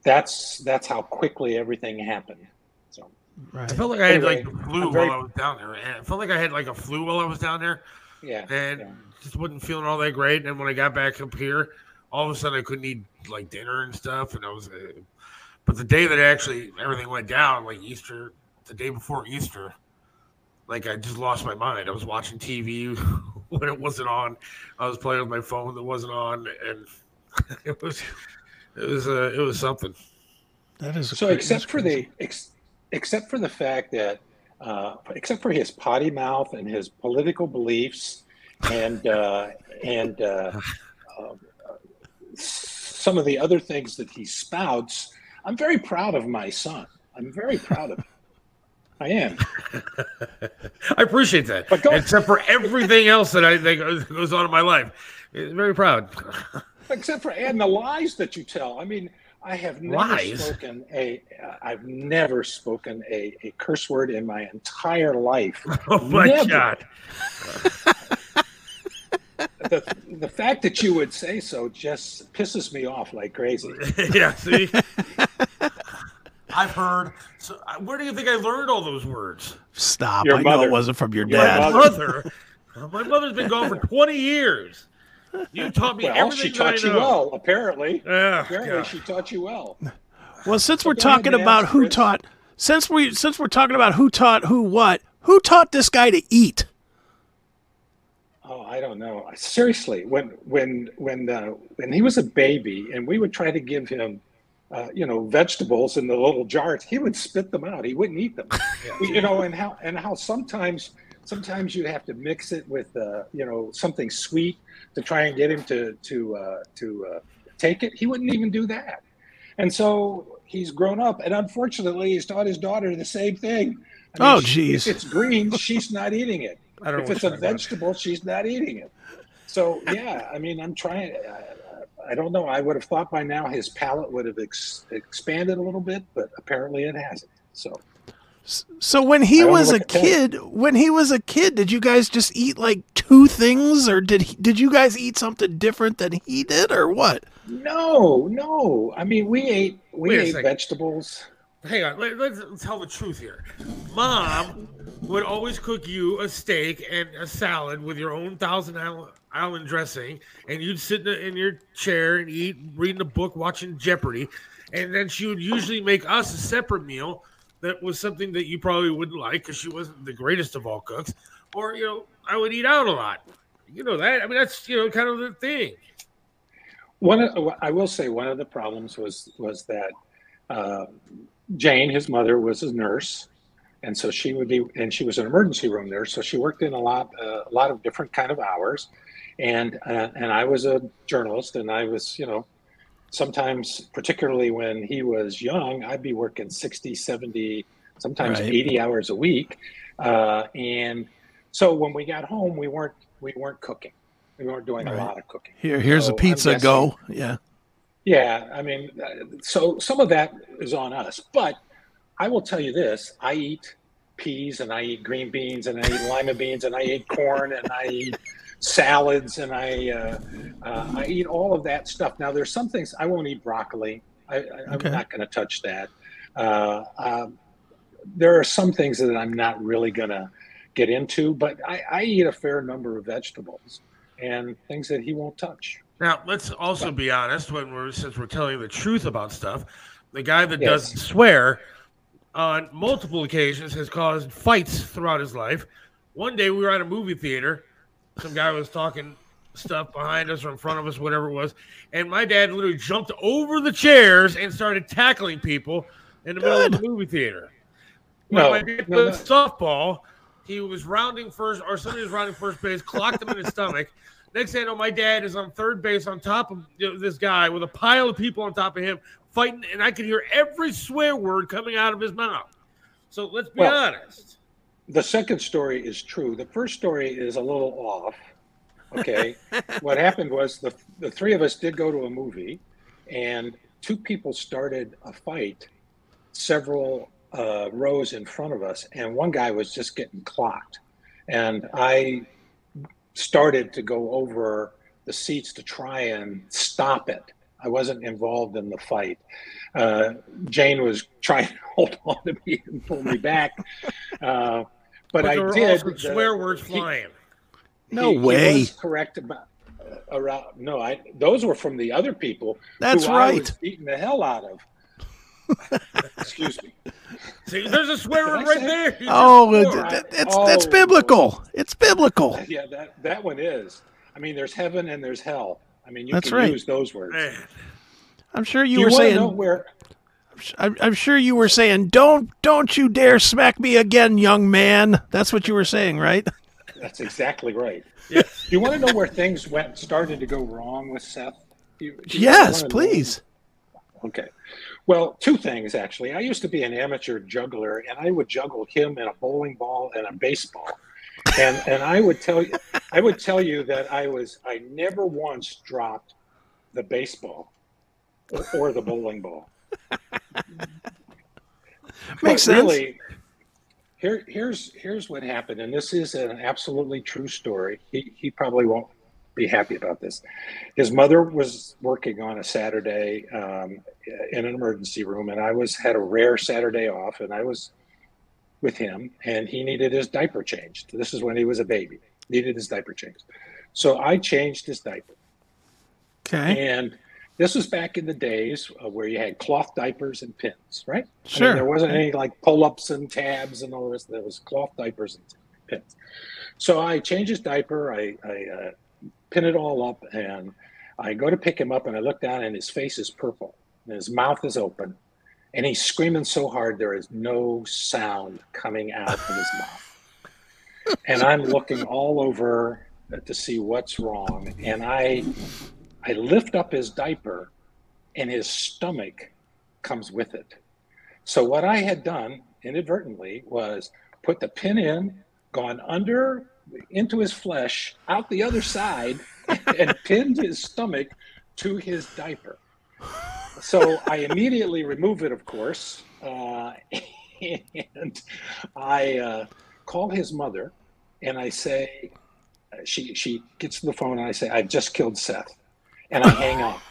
that's that's how quickly everything happened. So right. I felt like I had like flu very, while I was down there. And I felt like I had like a flu while I was down there. Yeah. And yeah. just wasn't feeling all that great. And when I got back up here, all of a sudden I couldn't eat like dinner and stuff. And I was, uh, but the day that actually everything went down, like Easter, the day before Easter, like I just lost my mind. I was watching TV when it wasn't on. I was playing with my phone that wasn't on, and it was it was uh, it was something. That is so. except for the ex, except for the fact that uh, except for his potty mouth and his political beliefs and uh, and uh, um, some of the other things that he spouts, I'm very proud of my son. I'm very proud of him. I am. I appreciate that. Except for everything else that I think goes on in my life. I'm Very proud. Except for and the lies that you tell. I mean, I have never lies. spoken a have never spoken a, a curse word in my entire life. Oh my never. god. the, the fact that you would say so just pisses me off like crazy. yeah, see? I've heard. So, uh, where do you think I learned all those words? Stop. Your I know mother. it wasn't from your Your dad. My mother. mother. My mother's been gone for 20 years. You taught me Well, everything she taught that I you well, apparently. Yeah, Apparently, yeah. she taught you well. Well, since we're talking about who Chris. taught, since we since we're talking about who taught who what, who taught this guy to eat? Oh, I don't know. Seriously, when when when uh, when he was a baby, and we would try to give him, uh, you know, vegetables in the little jars, he would spit them out. He wouldn't eat them. You know, and how and how sometimes sometimes you have to mix it with, uh, you know, something sweet to try and get him to to uh, to uh, take it. He wouldn't even do that. And so he's grown up, and unfortunately, he's taught his daughter the same thing. Oh, she- geez. If it's green, she's not eating it. I If it's a vegetable, she's not eating it. So yeah, I mean, I'm trying. I, I don't know. I would have thought by now his palate would have ex- expanded a little bit, but apparently it hasn't. So So when he I don't know was a what tell kid, when he was a kid, did you guys just eat like two things, or did he, did you guys eat something different than he did, or what? no, no. I mean, we ate we Wait ate second. vegetables. Hang on, let, let's tell the truth here. Mom would always cook you a steak and a salad with your own Thousand Island, dressing, and you'd sit in your chair and eat, reading a book, watching Jeopardy, and then she would usually make us a separate meal that was something that you probably wouldn't like because she wasn't the greatest of all cooks, or you know, I would eat out a lot. You know that? I mean, that's you know kind of the thing. One, of, I will say, one of the problems was was that uh, Jane, his mother, was a nurse, and so she would be, and she was an emergency room nurse, so she worked in a lot, uh, a lot of different kind of hours, and uh, and I was a journalist, and I was, you know, sometimes, particularly when he was young, I'd be working 60, 70, sometimes Right. 80 hours a week, uh, and so when we got home, we weren't we weren't cooking, we weren't doing Right. a lot of cooking. Here, here's So a pizza. guessing- Go. Yeah. Yeah, I mean, uh, so some of that is on us. But I will tell you this: I eat peas, and I eat green beans, and I eat lima beans, and I eat corn, and I eat salads, and I uh, uh, I eat all of that stuff. Now, there's some things I won't eat broccoli. I, I, I'm Okay. not going to touch that. Uh, um, there are some things that I'm not really going to get into, but I, I eat a fair number of vegetables and things that he won't touch. Now, let's also be honest when we're since we're telling the truth about stuff. The guy that Yes. doesn't swear on multiple occasions has caused fights throughout his life. One day we were at a movie theater. Some guy was talking stuff behind us or in front of us, whatever it was. And my dad literally jumped over the chairs and started tackling people in the middle of the movie theater. When No, my dad no, played softball, he was rounding first, or somebody was rounding first base, clocked him in his stomach. Next thing I know, my dad is on third base on top of this guy with a pile of people on top of him fighting, and I could hear every swear word coming out of his mouth. So let's be Well- honest. The second story is true. The first story is a little off. Okay. what happened was the, the three of us did go to a movie, and two people started a fight several uh, rows in front of us, and one guy was just getting clocked. And I started to go over the seats to try and stop it. I wasn't involved in the fight. Uh, Jane was trying to hold on to me and pull me back. Uh, but, But, I were did. also the- swear words he- flying. No he- he way. was correct about uh, around. No, I. Those were from the other people. That's who I was right. beating the hell out of. Excuse me. See, there's a swear word right there. You Oh, swore. it- it- it's it's Oh. biblical. It's biblical. Yeah, that that one is. I mean, there's heaven and there's hell. I mean, you That's can right. use those words. Man. I'm sure you you were want to saying. know where? I'm, I'm sure you were saying, "Don't, don't you dare smack me again, young man." That's what you were saying, right? That's exactly right. Yeah. Do you want to know where things went started to go wrong with Seth? Do you- do you Yes, wanna know? please. Okay. Well, two things actually. I used to be an amateur juggler, and I would juggle him and a bowling ball and a baseball. And and I would tell you, I would tell you that I was I never once dropped the baseball or, or the bowling ball. Makes sense. Really, here here's here's what happened, and this is an absolutely true story. He he probably won't be happy about this. His mother was working on a Saturday um, in an emergency room, and I was had a rare Saturday off, and I was with him, and he needed his diaper changed. This is when he was a baby, needed his diaper changed. So I changed his diaper. Okay. And this was back in the days uh, where you had cloth diapers and pins, right? Sure. I mean, there wasn't any like pull ups and tabs and all this. There was cloth diapers and pins. So I change his diaper. I, I uh, pin it all up, and I go to pick him up, and I look down, and his face is purple, and his mouth is open, and he's screaming so hard there is no sound coming out of his mouth. And I'm looking all over to see what's wrong, and I I lift up his diaper, and his stomach comes with it. So what I had done inadvertently was put the pin in, gone under into his flesh, out the other side, and pinned his stomach to his diaper. So I immediately remove it, of course, uh, and I uh, call his mother, and I say, she she gets to the phone, and I say, I've just killed Seth, and I hang up.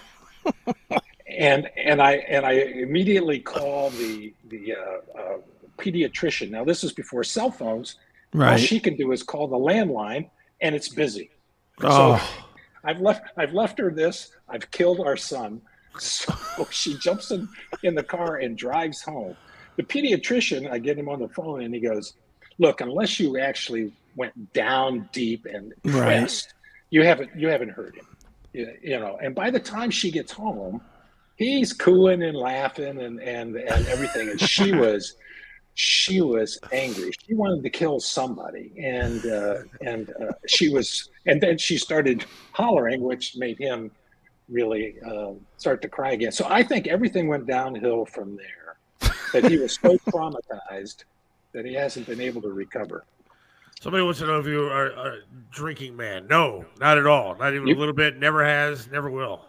and and I and I immediately call the the uh, uh, pediatrician. Now this is before cell phones. All Right. she can do is call the landline, and it's busy. Oh. So I've left I've left her this. I've killed our son. So she jumps in in the car and drives home. The pediatrician, I get him on the phone, and he goes, "Look, unless you actually went down deep and Right. pressed, you haven't you haven't heard him. You, you know." And by the time she gets home, he's cooing and laughing and and and everything, and she was she was angry. She wanted to kill somebody, and uh, and uh, she was, and then she started hollering, which made him really uh, start to cry again. So I think everything went downhill from there. That he was so traumatized that he hasn't been able to recover. Somebody wants to know if you are a drinking man. No, not at all. Not even You- a little bit. Never has. Never will.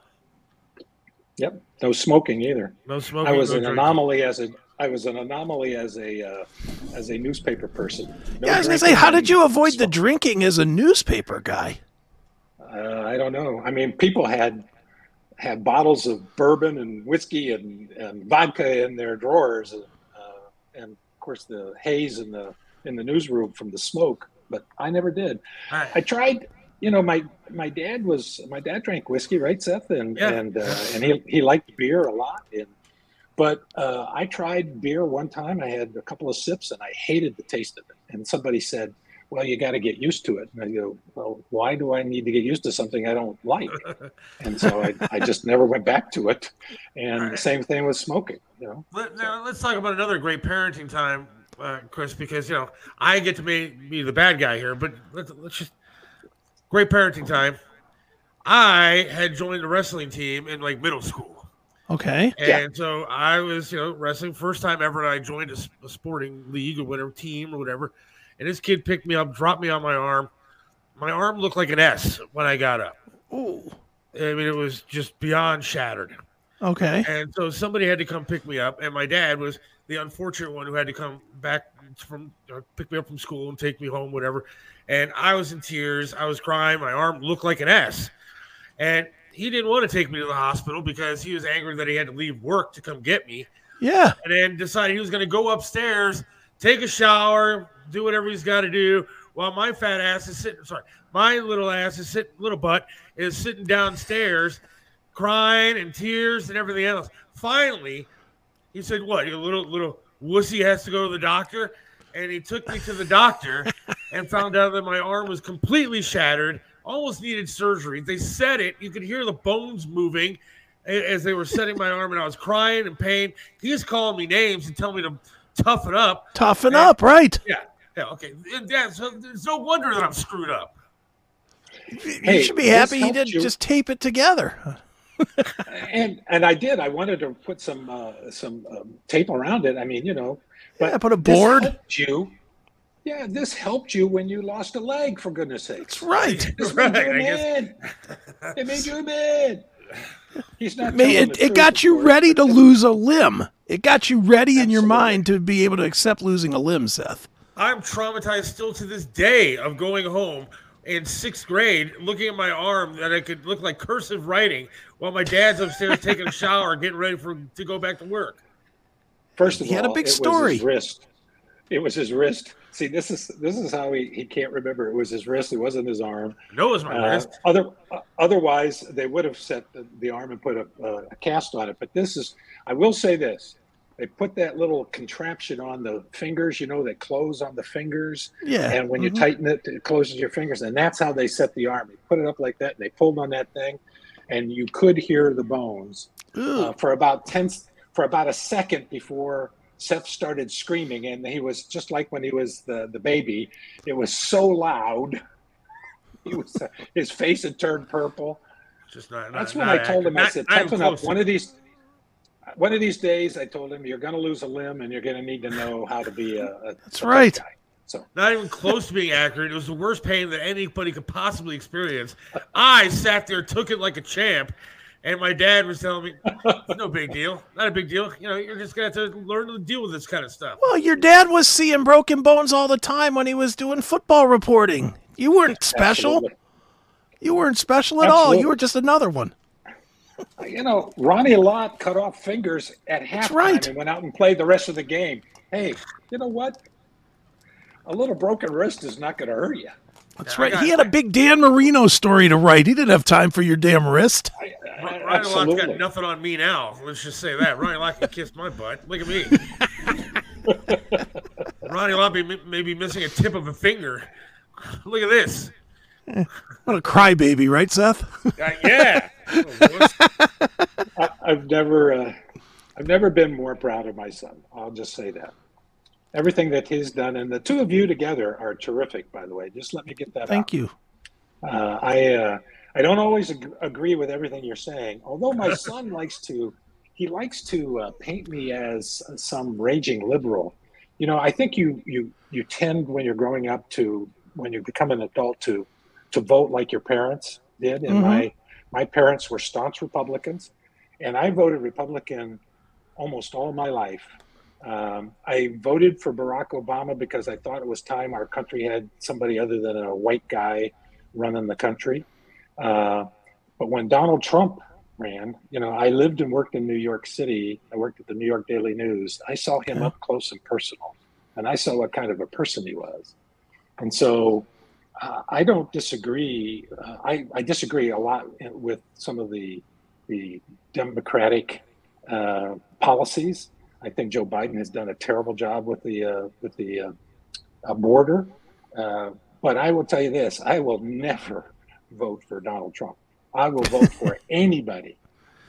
Yep, no smoking either. No smoking. I was no an drinking. anomaly as a I was an anomaly as a uh, as a newspaper person. No Yeah, I was gonna say, how did you avoid the drinking as a newspaper guy? Uh, I don't know. I mean, people had had bottles of bourbon and whiskey and, and vodka in their drawers, uh, and of course the haze and the in the newsroom from the smoke. But I never did. All I tried. You know, my my dad was my dad drank whiskey, right, Seth, and Yeah. and uh, and he he liked beer a lot. And but uh, I tried beer one time. I had a couple of sips, and I hated the taste of it. And somebody said, "Well, you got to get used to it." And I go, "Well, why do I need to get used to something I don't like?" and so I, I just never went back to it. And the same thing with smoking. You know, Let, now let's talk about another great parenting time, uh, Chris, because you know I get to be, be the bad guy here, but let's, let's just great parenting time. I had joined the wrestling team in like middle school, Okay. and Yeah. so I was you know wrestling first time ever. And I joined a sporting league or whatever team or whatever, and this kid picked me up, dropped me on my arm. My arm looked like an S when I got up. Ooh. I mean, it was just beyond shattered. Okay. And so somebody had to come pick me up, and my dad was the unfortunate one who had to come back from uh, pick me up from school and take me home, whatever. And I was in tears. I was crying. My arm looked like an S. And he didn't want to take me to the hospital because he was angry that he had to leave work to come get me. Yeah. And then decided he was going to go upstairs, take a shower, do whatever he's got to do, while my fat ass is sitting. Sorry, my little ass is sitting, little butt is sitting downstairs, crying and tears and everything else. Finally, he said, "What? Your little little wussy has to go to the doctor." And he took me to the doctor and found out that my arm was completely shattered, almost needed surgery. They said it; you could hear the bones moving as they were setting my arm, and I was crying in pain. He was calling me names and telling me to toughen up. Toughen Yeah. up, right? Yeah, yeah, okay. Yeah, so there's no wonder that I'm screwed up. Hey, you should be happy you helped didn't you. just tape it together. and and I did. I wanted to put some uh, some um, tape around it. I mean, you know, but Yeah, put a board. helped you. Yeah, this helped you when you lost a leg. For goodness sakes, That's right. This Right, made you a I guess. man. It made you a man. He's not. Ma- telling It, it got you ready to lose a limb. It got you ready in your mind to be able to accept losing a limb, Seth. I'm traumatized still to this day of going home in sixth grade, looking at my arm that I could look like cursive writing while my dad's upstairs taking a shower, getting ready for to go back to work. First of He all, had a big story. Wrist. It was his wrist. See, this is this is how he, he can't remember. It was his wrist. It wasn't his arm. No, it was my Uh, wrist. other uh, otherwise, they would have set the, the arm and put a, a, a cast on it. But this is. I will say this: they put that little contraption on the fingers. You know, that close on the fingers. Yeah. And when you Mhm. tighten it, it closes your fingers, and that's how they set the arm. They put it up like that, and they pulled on that thing, and you could hear the bones uh, for about ten for about a second before Seth started screaming, and he was just like when he was the the baby. It was so loud. He was his face had turned purple. Just not. That's not, when I not told him. I said, not "Toughen up. close. One of these." One of these days, I told him, "You're going to lose a limb, and you're going to need to know how to be a." a That's a right. guy." So Not even close to being accurate. It was the worst pain that anybody could possibly experience. I sat there, took it like a champ, and my dad was telling me, "It's no big deal. Not a big deal. You know, you're just gonna have to learn to deal with this kind of stuff." Well, your dad was seeing broken bones all the time when he was doing football reporting. You weren't special. absolutely. You weren't special at all. You were just another one. Uh, you know, Ronnie Lott cut off fingers at halftime right. and went out and played the rest of the game. Hey, you know what? A little broken wrist is not going to hurt you. That's Yeah, right. he had a big Dan Marino story to write. He didn't have time for your damn wrist. I- I- Ronnie Lott's absolutely. got nothing on me now. Let's just say that. Ronnie Lott can kiss my butt. Look at me. Ronnie Lott may, may be missing a tip of a finger. Look at this. What a crybaby, right, Seth? Uh, yeah. I, I've never, uh, I've never been more proud of my son. I'll just say that. Everything that he's done, and the two of you together are terrific. By the way, just let me get that. Thank out. you. Uh, I uh, I don't always ag- agree with everything you're saying. Although my son likes to, he likes to uh, paint me as some raging liberal. You know, I think you you you tend when you're growing up to when you become an adult to to vote like your parents did. And Mhm. my my parents were staunch Republicans, and I voted Republican almost all my life. Um, I voted for Barack Obama because I thought it was time our country had somebody other than a white guy running the country. Uh, but when Donald Trump ran, you know, I lived and worked in New York City. I worked at the New York Daily News. I saw him Yeah. up close and personal, and I saw what kind of a person he was. And so uh, I don't disagree. Uh, I, I disagree a lot with some of the the Democratic uh, policies. I think Joe Biden has done a terrible job with the uh, with the uh, uh, border. Uh, but I will tell you this: I will never vote for Donald Trump. I will vote for anybody,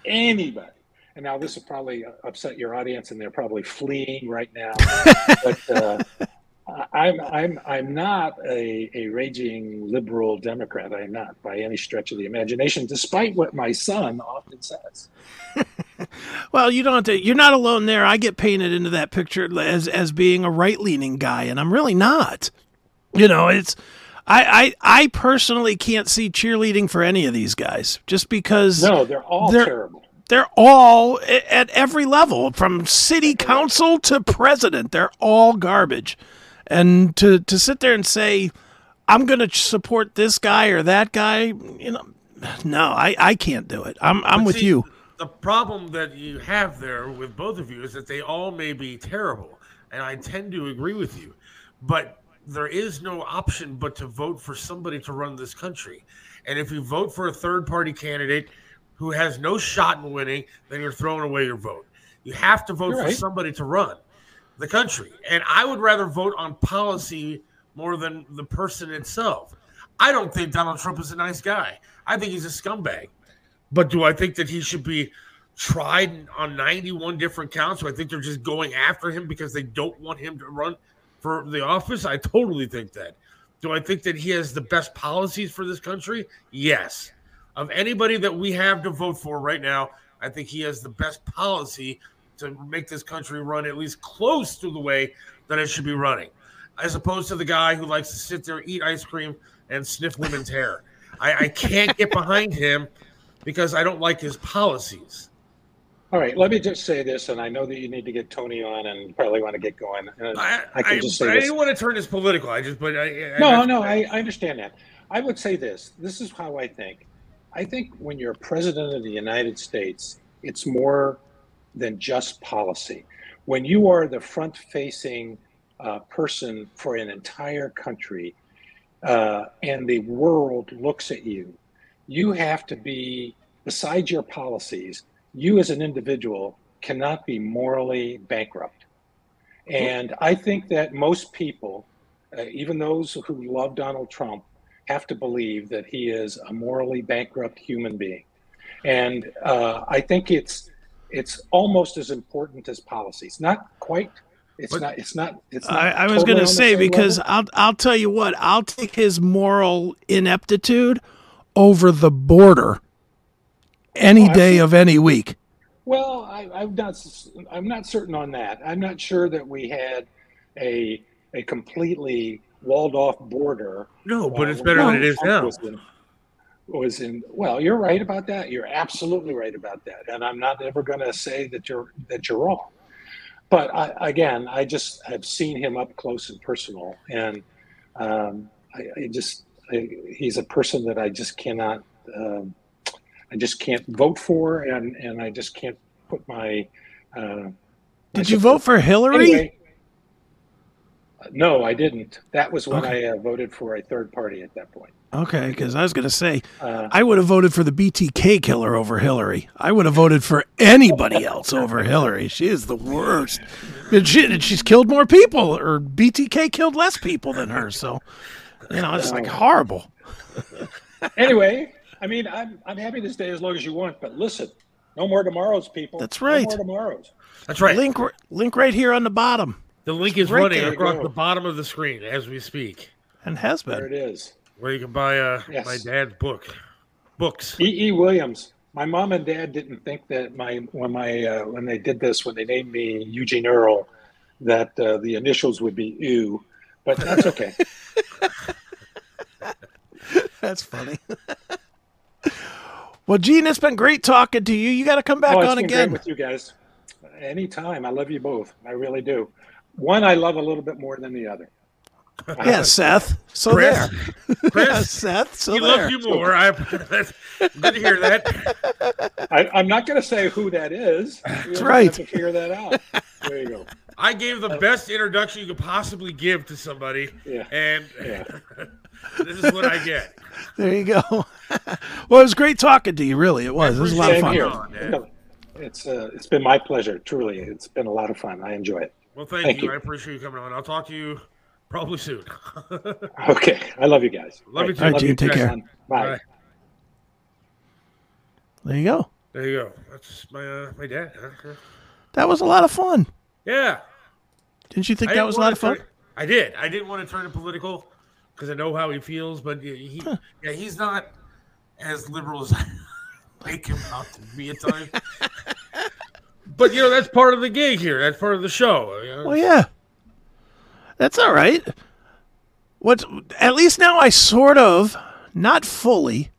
anybody. And now this will probably upset your audience, and they're probably fleeing right now. but uh, I'm I'm I'm not a, a raging liberal Democrat. I'm not by any stretch of the imagination, despite what my son often says. Well, you don't have to. You're not alone there. I get painted into that picture as as being a right leaning guy, and I'm really not. You know, it's. I, I I personally can't see cheerleading for any of these guys just because No, they're all They're- terrible. they're all at every level, from city council to president. They're all garbage, and to to sit there and say, "I'm going to support this guy or that guy," you know, no, I I can't do it. I'm I'm But with see, you. The problem that you have there with both of you is that they all may be terrible, and I tend to agree with you. But there is no option but to vote for somebody to run this country. And if you vote for a third party candidate who has no shot in winning, then you're throwing away your vote. You have to vote You're for right. somebody to run the country. And I would rather vote on policy more than the person itself. I don't think Donald Trump is a nice guy. I think he's a scumbag. But do I think that he should be tried on 91 different counts? I think they're just going after him because they don't want him to run for the office? I totally think that. Do I think that he has the best policies for this country? Yes. Of anybody that we have to vote for right now, I think he has the best policy to make this country run at least close to the way that it should be running, as opposed to the guy who likes to sit there, eat ice cream, and sniff women's hair. I, I can't get behind him because I don't like his policies. All right, let me just say this, and I know that you need to get Tony on and probably want to get going. I, I can I, just I say this. didn't want to turn this political. I just, but I, I No, no, I, I understand that. I would say this. This is how I think. I think when you're president of the United States, it's more than just policy. When you are the front facing uh, person for an entire country uh, and the world looks at you, you have to be, besides your policies, you as an individual cannot be morally bankrupt. And I think that most people, uh, even those who love Donald Trump, have to believe that he is a morally bankrupt human being. And uh, I think it's it's almost as important as policies. Not quite. It's But- not. It's not. It's not. I, I was totally going to say because level. I'll I'll tell you what I'll take his moral ineptitude over the border any Oh, day of any week. Well, I, I'm not. I'm not certain on that. I'm not sure that we had a a completely walled off border. No, but uh, it's better than it is now. Was in, was in. Well, you're right about that. You're absolutely right about that. And I'm not ever going to say that you're that you're wrong. But I, again, I just have seen him up close and personal, and um, I, I just I, he's a person that I just cannot. Um, I just can't vote for, and and I just can't put my. Uh, Did you vote for Hillary? Anyway, no, I didn't. That was when I uh, voted for a third party at that point. Okay, because I was going to say Uh, I would have voted for the BTK killer over Hillary. I would have voted for anybody else over Hillary. She is the worst. And she, and she's killed more people, or BTK killed less people than her. So, you know, it's like horrible. anyway, I mean, I'm I'm happy to stay as long as you want, but listen, no more tomorrows, people. That's right. No more tomorrows. That's right. Link, link right here on the bottom, The link is Right running there. across the bottom of the screen as we speak, and has been. There it been. is. where you can buy uh, Yes. my dad's book, books. E. E. Williams. My mom and dad didn't think that my when my uh, when they did this when they named me Eugene Earl that uh, the initials would be U, but that's okay. That's funny. well, Gene, it's been great talking to you. You got to come back oh, it's on been again. great with you guys. Anytime. I love you both. I really do. One I love a little bit more than the other. Yeah, uh, Seth. So Chris, there. Yeah, Seth. So he there. loves you more. I, that's good to hear that. I, I'm not going to say who that is. That's right. Have to figure that out. There you go. I gave the best introduction you could possibly give to somebody, Yeah. and Yeah. this is what I get. There you go. well, it was great talking to you. Really, it was. It was a lot of fun. Here. On, it's uh, it's been my pleasure. Truly, it's been a lot of fun. I enjoy it. Well, thank, Thank you. you. I appreciate you coming on. I'll talk to you probably soon. Okay, I love you guys. Love you too. All right, Love Gene, you take care. son. Bye. Bye. There you go. There you go. That's my uh, my dad. That was a lot of fun. Yeah. Didn't you think I that was a lot of fun? I did. I didn't want to turn it political because I know how he feels, but he, he yeah, he's not as liberal as I make him out to be at times. but you know, that's part of the gig here. That's part of the show. you know? Well, yeah. That's all right. What? At least now I sort of, not fully,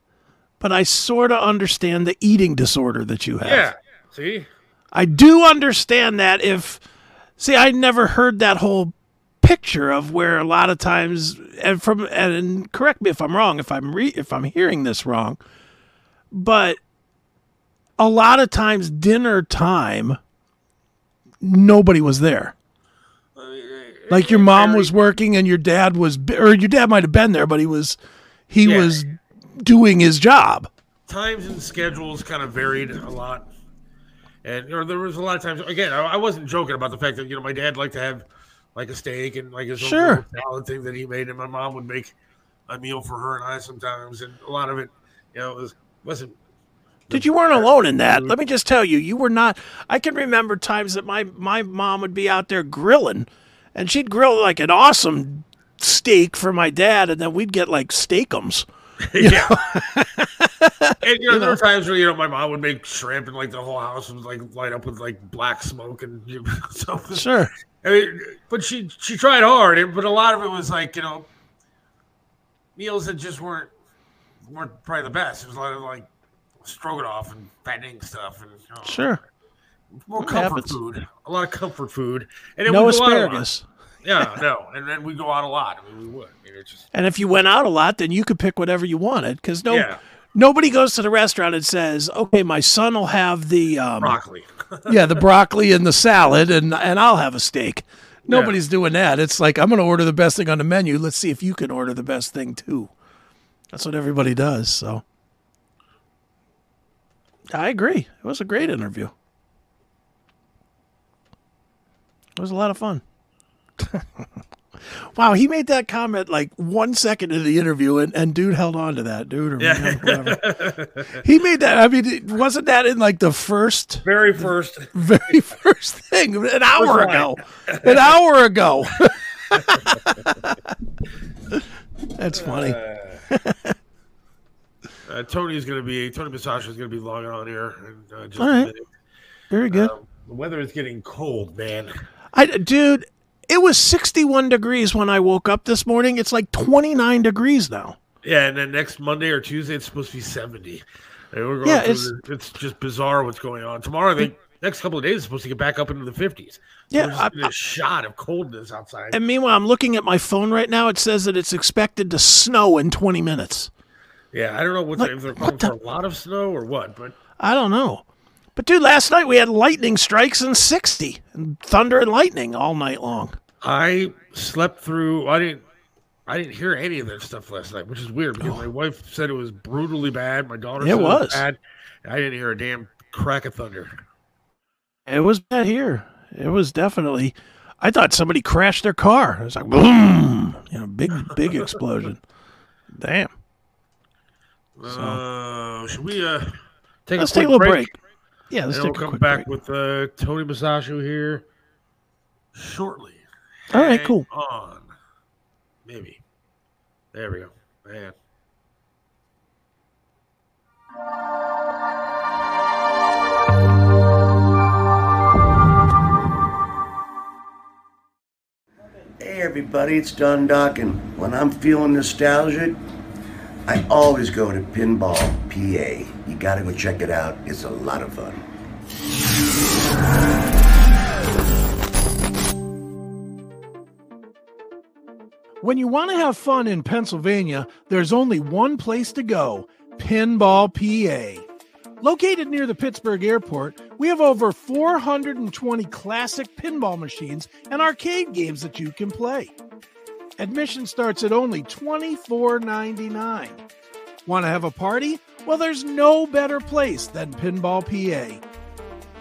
but I sort of understand the eating disorder that you have. yeah. See, I do understand that if see I never heard that whole picture of where a lot of times and from and correct me if I'm wrong if I'm re, if I'm hearing this wrong but a lot of times dinner time nobody was there like your mom was working and your dad was or your dad might have been there but he was he Yeah. was doing his job times and schedules kind of varied a lot. And you know, there was a lot of times. Again, I, I wasn't joking about the fact that you know my dad liked to have like a steak and like his own Sure. little salad thing that he made, and my mom would make a meal for her and I sometimes, and a lot of it, you know, it was wasn't. Dude, you weren't alone in that. Let me just tell you, you were not. I can remember times that my my mom would be out there grilling, and she'd grill like an awesome steak for my dad, and then we'd get like steakums. yeah. and you know, there were times where you know my mom would make shrimp and like the whole house would like light up with like black smoke and you know, so Sure. I mean, but she she tried hard, and- but a lot of it was like you know meals that just weren't weren't probably the best. It was a lot of like stroganoff and fattening stuff, and you know, Sure. more comfort happens. food. A lot of comfort food, and it No would go a lot. asparagus. Yeah, no, and then we go out a lot. I mean, we would. I mean, it's just And if you went out a lot, then you could pick whatever you wanted because no, yeah, nobody goes to the restaurant and says, "Okay, my son will have the um, broccoli. yeah, the broccoli and the salad, and and I'll have a steak." Nobody's doing that. It's like I'm going to order the best thing on the menu. Let's see if you can order the best thing too. That's what everybody does. So I agree. It was a great interview. It was a lot of fun. wow, he made that comment like one second into the interview, and, and dude held on to that, dude, or man, whatever. he made that. I mean, wasn't that in like the first, Very first. very first thing an hour ago? An hour ago. That's funny. Uh, Tony's going to be Tony Masaccio is going to be logging on here. And, uh, just All a Very good. Um, the weather is getting cold, man. I, dude, it was 61 degrees when I woke up this morning. It's like 29 degrees now. Yeah, and then next Monday or Tuesday it's supposed to be seventy. And we're going Yeah, it's- it's just bizarre what's going on. Tomorrow, I think the next couple of days is supposed to get back up into the fifties. Yeah, we're just a shot of coldness outside. And meanwhile, I'm looking at my phone right now. It says that it's expected to snow in 20 minutes. yeah, I don't know what's Like, if they're what calling the- for a lot of snow or what, but I don't know. But dude, last night we had lightning strikes and 60 and thunder and lightning all night long. I slept through. I didn't. I didn't hear any of that stuff last night, which is weird because my wife said it was brutally bad. My daughter It said it was. was bad. I didn't hear a damn crack of thunder. It was bad here. It was definitely. I thought somebody crashed their car. It was like boom, you know, big big explosion. Damn. Uh, should we uh take Let's a take a little break. break? Yeah, let's and we'll a come quick back break. with uh, Tony Masaccio here shortly. All right, Hang cool. On, maybe. There we go. Man. Hey everybody, it's Don Dokken. When I'm feeling nostalgic, I always go to Pinball PA. You gotta go check it out. It's a lot of fun. When you want to have fun in Pennsylvania, there's only one place to go Pinball PA. Located near the Pittsburgh airport, we have over 420 classic pinball machines and arcade games that you can play. Admission starts at only $24.99. Want to have a party? Well, there's no better place than Pinball PA.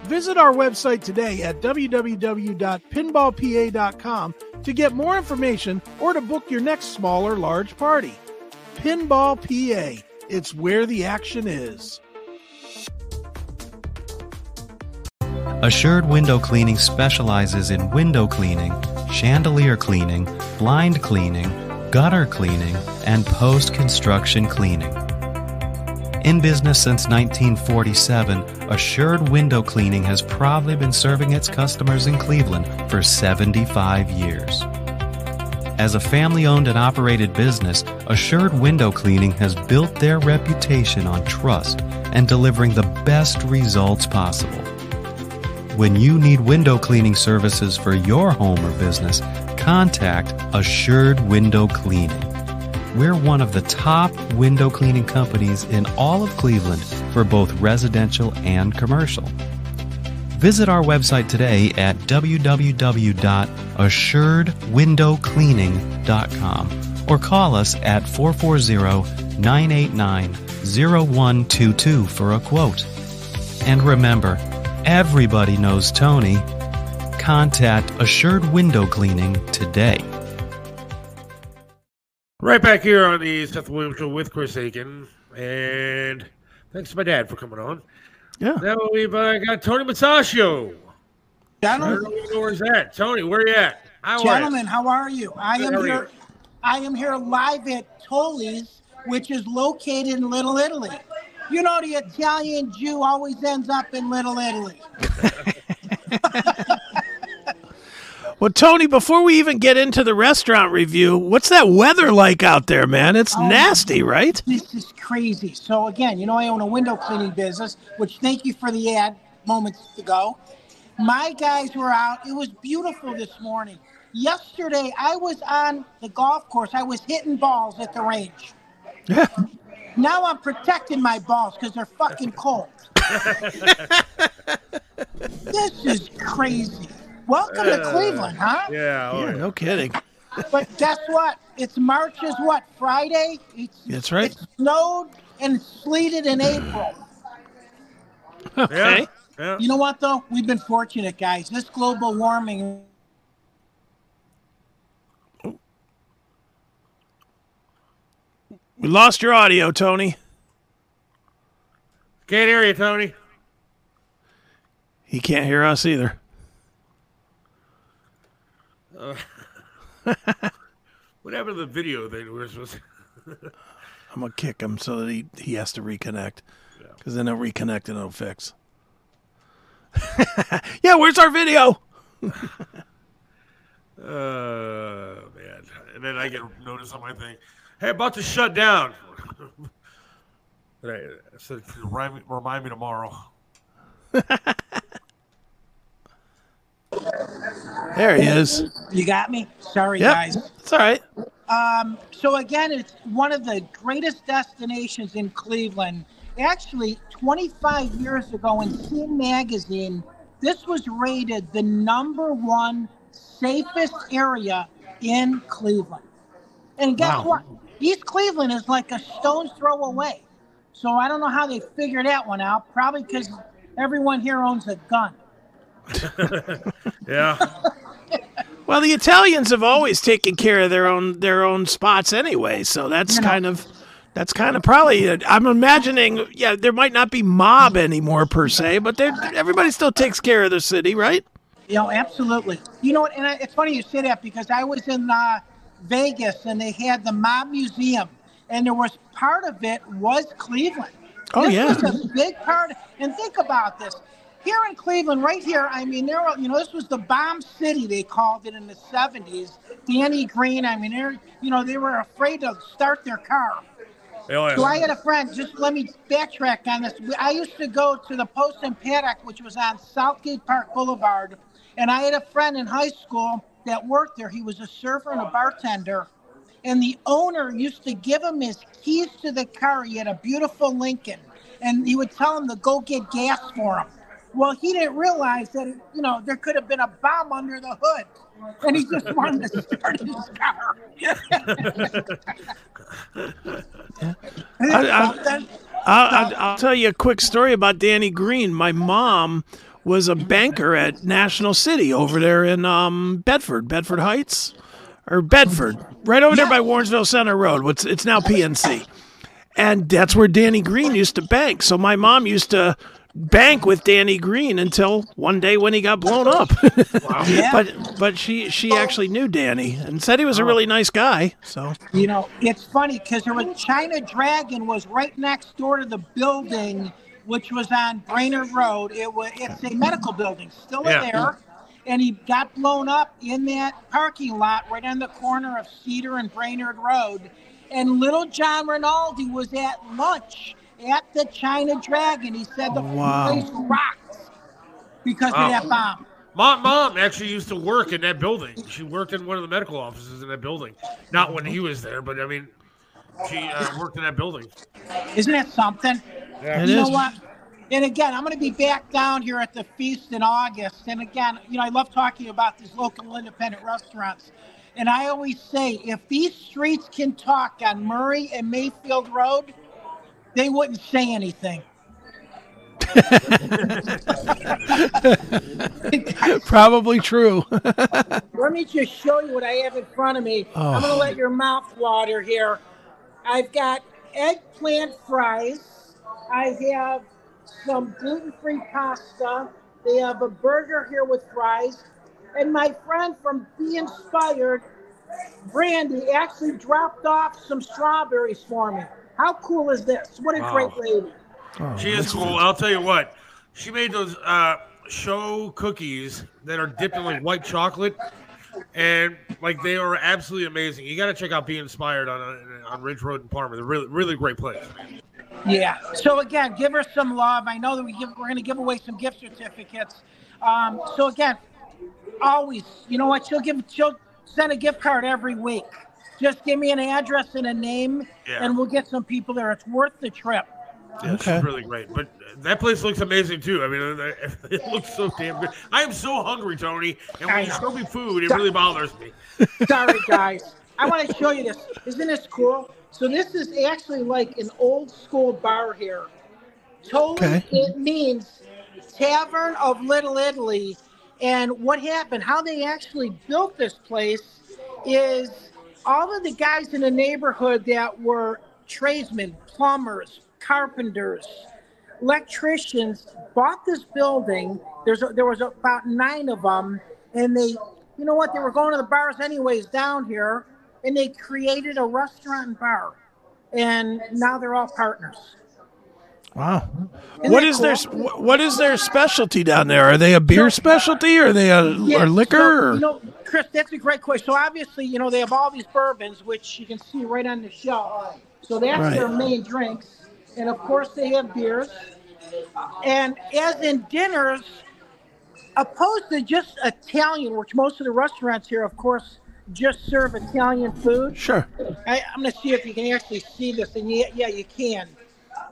Visit our website today at www.pinballpa.com to get more information or to book your next small or large party. Pinball PA, it's where the action is. Assured Window Cleaning specializes in window cleaning, chandelier cleaning, blind cleaning, gutter cleaning, and post construction cleaning. In business since 1947, Assured Window Cleaning has proudly been serving its customers in Cleveland for 75 years. As a family owned and operated business, Assured Window Cleaning has built their reputation on trust and delivering the best results possible. When you need window cleaning services for your home or business, contact Assured Window Cleaning. We're one of the top window cleaning companies in all of Cleveland for both residential and commercial. Visit our website today at www.assuredwindowcleaning.com or call us at 440-989-0122 for a quote. And remember, everybody knows Tony. Contact Assured Window Cleaning today. Right back here on the Seth Williams Show with Chris Aiken. And thanks to my dad for coming on. Yeah. Now we've uh, got Tony Masaccio. I don't Gentlemen, even know where he's at. Tony, where you at? How are you? gentlemen, how are you? I am here. you? I am here live at Tolli's, which is located in Little Italy. You know, the Italian Jew always ends up in Little Italy. Well, Tony, before we even get into the restaurant review, what's that weather like out there, man? It's Oh, nasty, right? This is crazy. So again, you know, I own a window cleaning business, which thank you for the ad moments ago. My guys were out. It was beautiful this morning. yesterday I was on the golf course. I was hitting balls at the range. Yeah. Now I'm protecting my balls because they're fucking cold. this is crazy. Welcome to Cleveland, huh? Yeah. oh, Yeah, yeah. no kidding. But guess what? It's March is what? Friday? It's, That's right. It snowed and sleeted in April. Okay. Yeah. yeah. You know what, though? We've been fortunate, guys. This global warming We lost your audio, Tony. Can't hear you, Tony. He can't hear us either. What happened to the video they were supposed to? I'm gonna kick him so that he, he has to reconnect. Because then he'll reconnect and it'll fix. yeah, where's our video? Uh, man. And then I get notice on my thing. Hey, about to shut down. but I, I said, remind me, remind me tomorrow. There he is. You got me? Sorry, Yep. guys. It's all right. Um, so again, it's one of the greatest destinations in Cleveland. Actually, 25 years ago in Scene Magazine, this was rated the number one safest area in Cleveland. And guess Wow. what? East Cleveland is like a stone's throw away. So I don't know how they figured that one out. Probably because everyone here owns a gun. Yeah. Well, the Italians have always taken care of their own their own spots anyway, so that's know. kind of that's kind of probably. I'm imagining, yeah, there might not be mob anymore per se, but everybody still takes care of their city, right? You know, absolutely. You know, what, and I, it's funny you say that because I was in uh, Vegas and they had the Mob Museum, and there was part of it was Cleveland. Oh, this yeah. was a big part. And think about this. Here in Cleveland, right here, I mean, there were, you know, this was the bomb city, they called it in the 70s. Danny Greene, I mean, they're, you know, they were afraid to start their car. Oh, yeah. So I had a friend. Just let me backtrack on this. I used to go to the Post and Paddock, which was on Southgate Park Boulevard, and I had a friend in high school that worked there. He was a server and a bartender, and the owner used to give him his keys to the car. He had a beautiful Lincoln, and he would tell him to go get gas for him. Well, he didn't realize that you know there could have been a bomb under the hood, and he just wanted to start his car. I- I- I'll, I'll, I'll tell you a quick story about Danny Greene. My mom was a banker at National City over there in um, Bedford, Bedford Heights, or Bedford, right over there by Warrensville Center Road. What's it's now PNC, and that's where Danny Green used to bank. So my mom used to bank with Danny Greene until one day when he got blown up. Yeah. but but she she actually knew Danny and said he was a oh. really nice guy. So You know, it's funny because there was China Dragon was right next door to the building, which was on Brainard Road. It was it's a medical building, still Yeah. there, and he got blown up in that parking lot right on the corner of Cedar and Brainard Road. And little John Rinaldi was at lunch at the China Dragon. He said the Wow. place rocked because Wow. of that bomb. Mom, mom actually used to work in that building. She worked in one of the medical offices in that building. Not when he was there, but I mean, she uh, worked in that building. Isn't that something? It you know what? And again, I'm going to be back down here at the feast in August. And again, you know, I love talking about these local independent restaurants. And I always say, if these streets can talk on Murray and Mayfield Road, they wouldn't say anything. probably true. Let me just show you what I have in front of me. I'm going to let oh. your mouth water here. I've got eggplant fries. I have some gluten-free pasta. They have a burger here with fries. And my friend from Be Inspired, Brandy, actually dropped off some strawberries for me. How cool is this? What a Wow. great lady. She is cool. I'll tell you what. She made those uh, show cookies that are dipped in like white chocolate, and like they are absolutely amazing. You got to check out Be Inspired on uh, on Ridge Road in Parma. They're really really great place. Yeah. So again, give her some love. I know that we give, we're going to give away some gift certificates. Um, so again, always, you know what? She'll give she'll send a gift card every week. Just give me an address and a name, Yeah. and we'll get some people there. It's worth the trip. Yeah, Okay. It's really great. But that place looks amazing too. I mean, it- uh, uh, it looks so damn good. I am so hungry, Tony. And when I you know. show me food, it really bothers me. Sorry, guys. I want to show you this. Isn't this cool? So this is actually like an old school bar here. Totally, Okay. it means Tavern of Little Italy. And what happened? How they actually built this place is all of the guys in the neighborhood that were tradesmen, plumbers, carpenters, electricians bought this building. There's a, there was about nine of them, and they, you know what? They were going to the bars anyways down here, and they created a restaurant and bar, and now they're all partners. Wow. Isn't What is their what is their specialty down there? Are they a beer specialty or are they a Yeah, or liquor? so, or? you know, Chris, that's a great question. So obviously, you know, they have all these bourbons, which you can see right on the shelf. So that's Right. their main drinks, and of course they have beers. And as in dinners, opposed to just Italian, which most of the restaurants here, of course, just serve Italian food. Sure. I, I'm going to see if you can actually see this, and yeah, yeah, you can.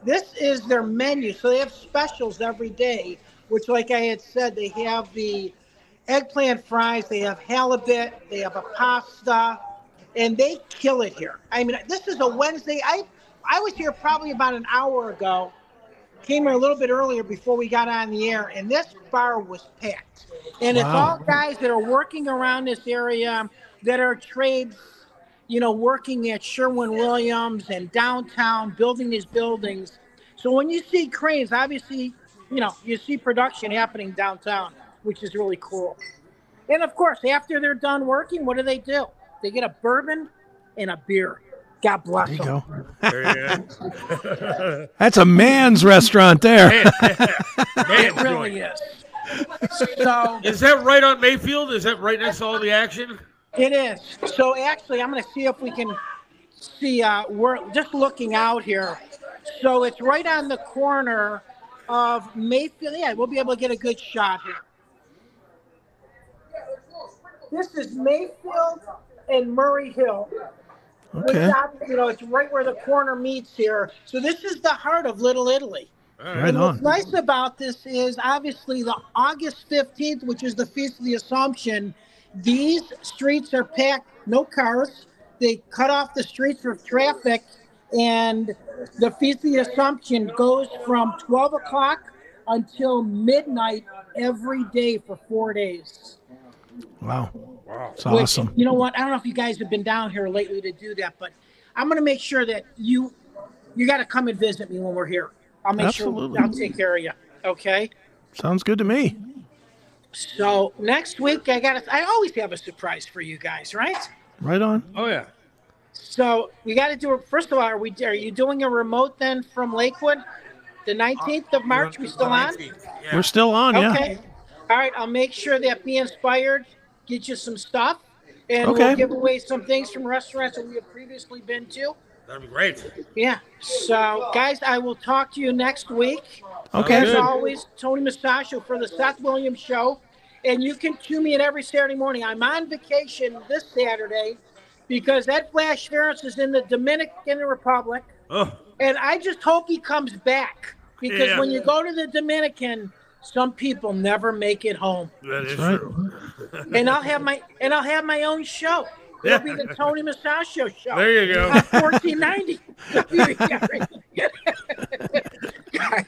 This is their menu, so they have specials every day. Which, like I had said, they have the eggplant fries, they have halibut, they have a pasta, and they kill it here. I mean, this is a Wednesday. I I was here probably about an hour ago. Came here a little bit earlier before we got on the air, and this bar was packed. And it's all guys that are working around this area that are trades, you know, working at Sherwin Williams and downtown, building these buildings. So when you see cranes, obviously, you know, you see production happening downtown, which is really cool. And of course, after they're done working, what do they do? They get a bourbon and a beer. God bless There you them. go. There you go. That's a man's restaurant there. Man, It really is. So Is that right on Mayfield? Is that right next to all the action? It is. So actually, I'm going to see if we can see. Uh, we're just looking out here. So it's right on the corner of Mayfield. Yeah, we'll be able to get a good shot here. This is Mayfield and Murray Hill. Okay. uh, you know, it's right where the corner meets here. So this is the heart of Little Italy. Right And what's nice about this is obviously the August 15th, which is the Feast of the Assumption, these streets are packed, no cars. They cut off the streets for traffic, and the Feast of the Assumption goes from 12 o'clock until midnight every day for four days. Wow. It's Which, awesome. You know what? I don't know if you guys have been down here lately to do that, but I'm going to make sure that you you got to come and visit me when we're here. I'll make Absolutely. sure I'll take care of you. Okay. Sounds good to me. So next week I got. I always have a surprise for you guys, right? Right on. Oh yeah. So we got to do it. First of all, are we? Are you doing a remote then from Lakewood, the 19th of March? We still on? Yeah. We're still on, yeah. Okay. All right. I'll make sure that Be Inspired get you some stuff, and Okay. we'll give away some things from restaurants that we have previously been to. That'd be great. Yeah. So, guys, I will talk to you next week. Okay. As always, Tony Masaccio for the Seth Williams Show. And you can tune me in every Saturday morning. I'm on vacation this Saturday because Ed Flash Ferenc is in the Dominican Republic. Oh, And I just hope he comes back because Yeah. when you go to the Dominican, some people never make it home. that is right. true. And I'll have my and I'll have my own show. It'll be the Tony Masaccio show. There you go. On 1490. Guys,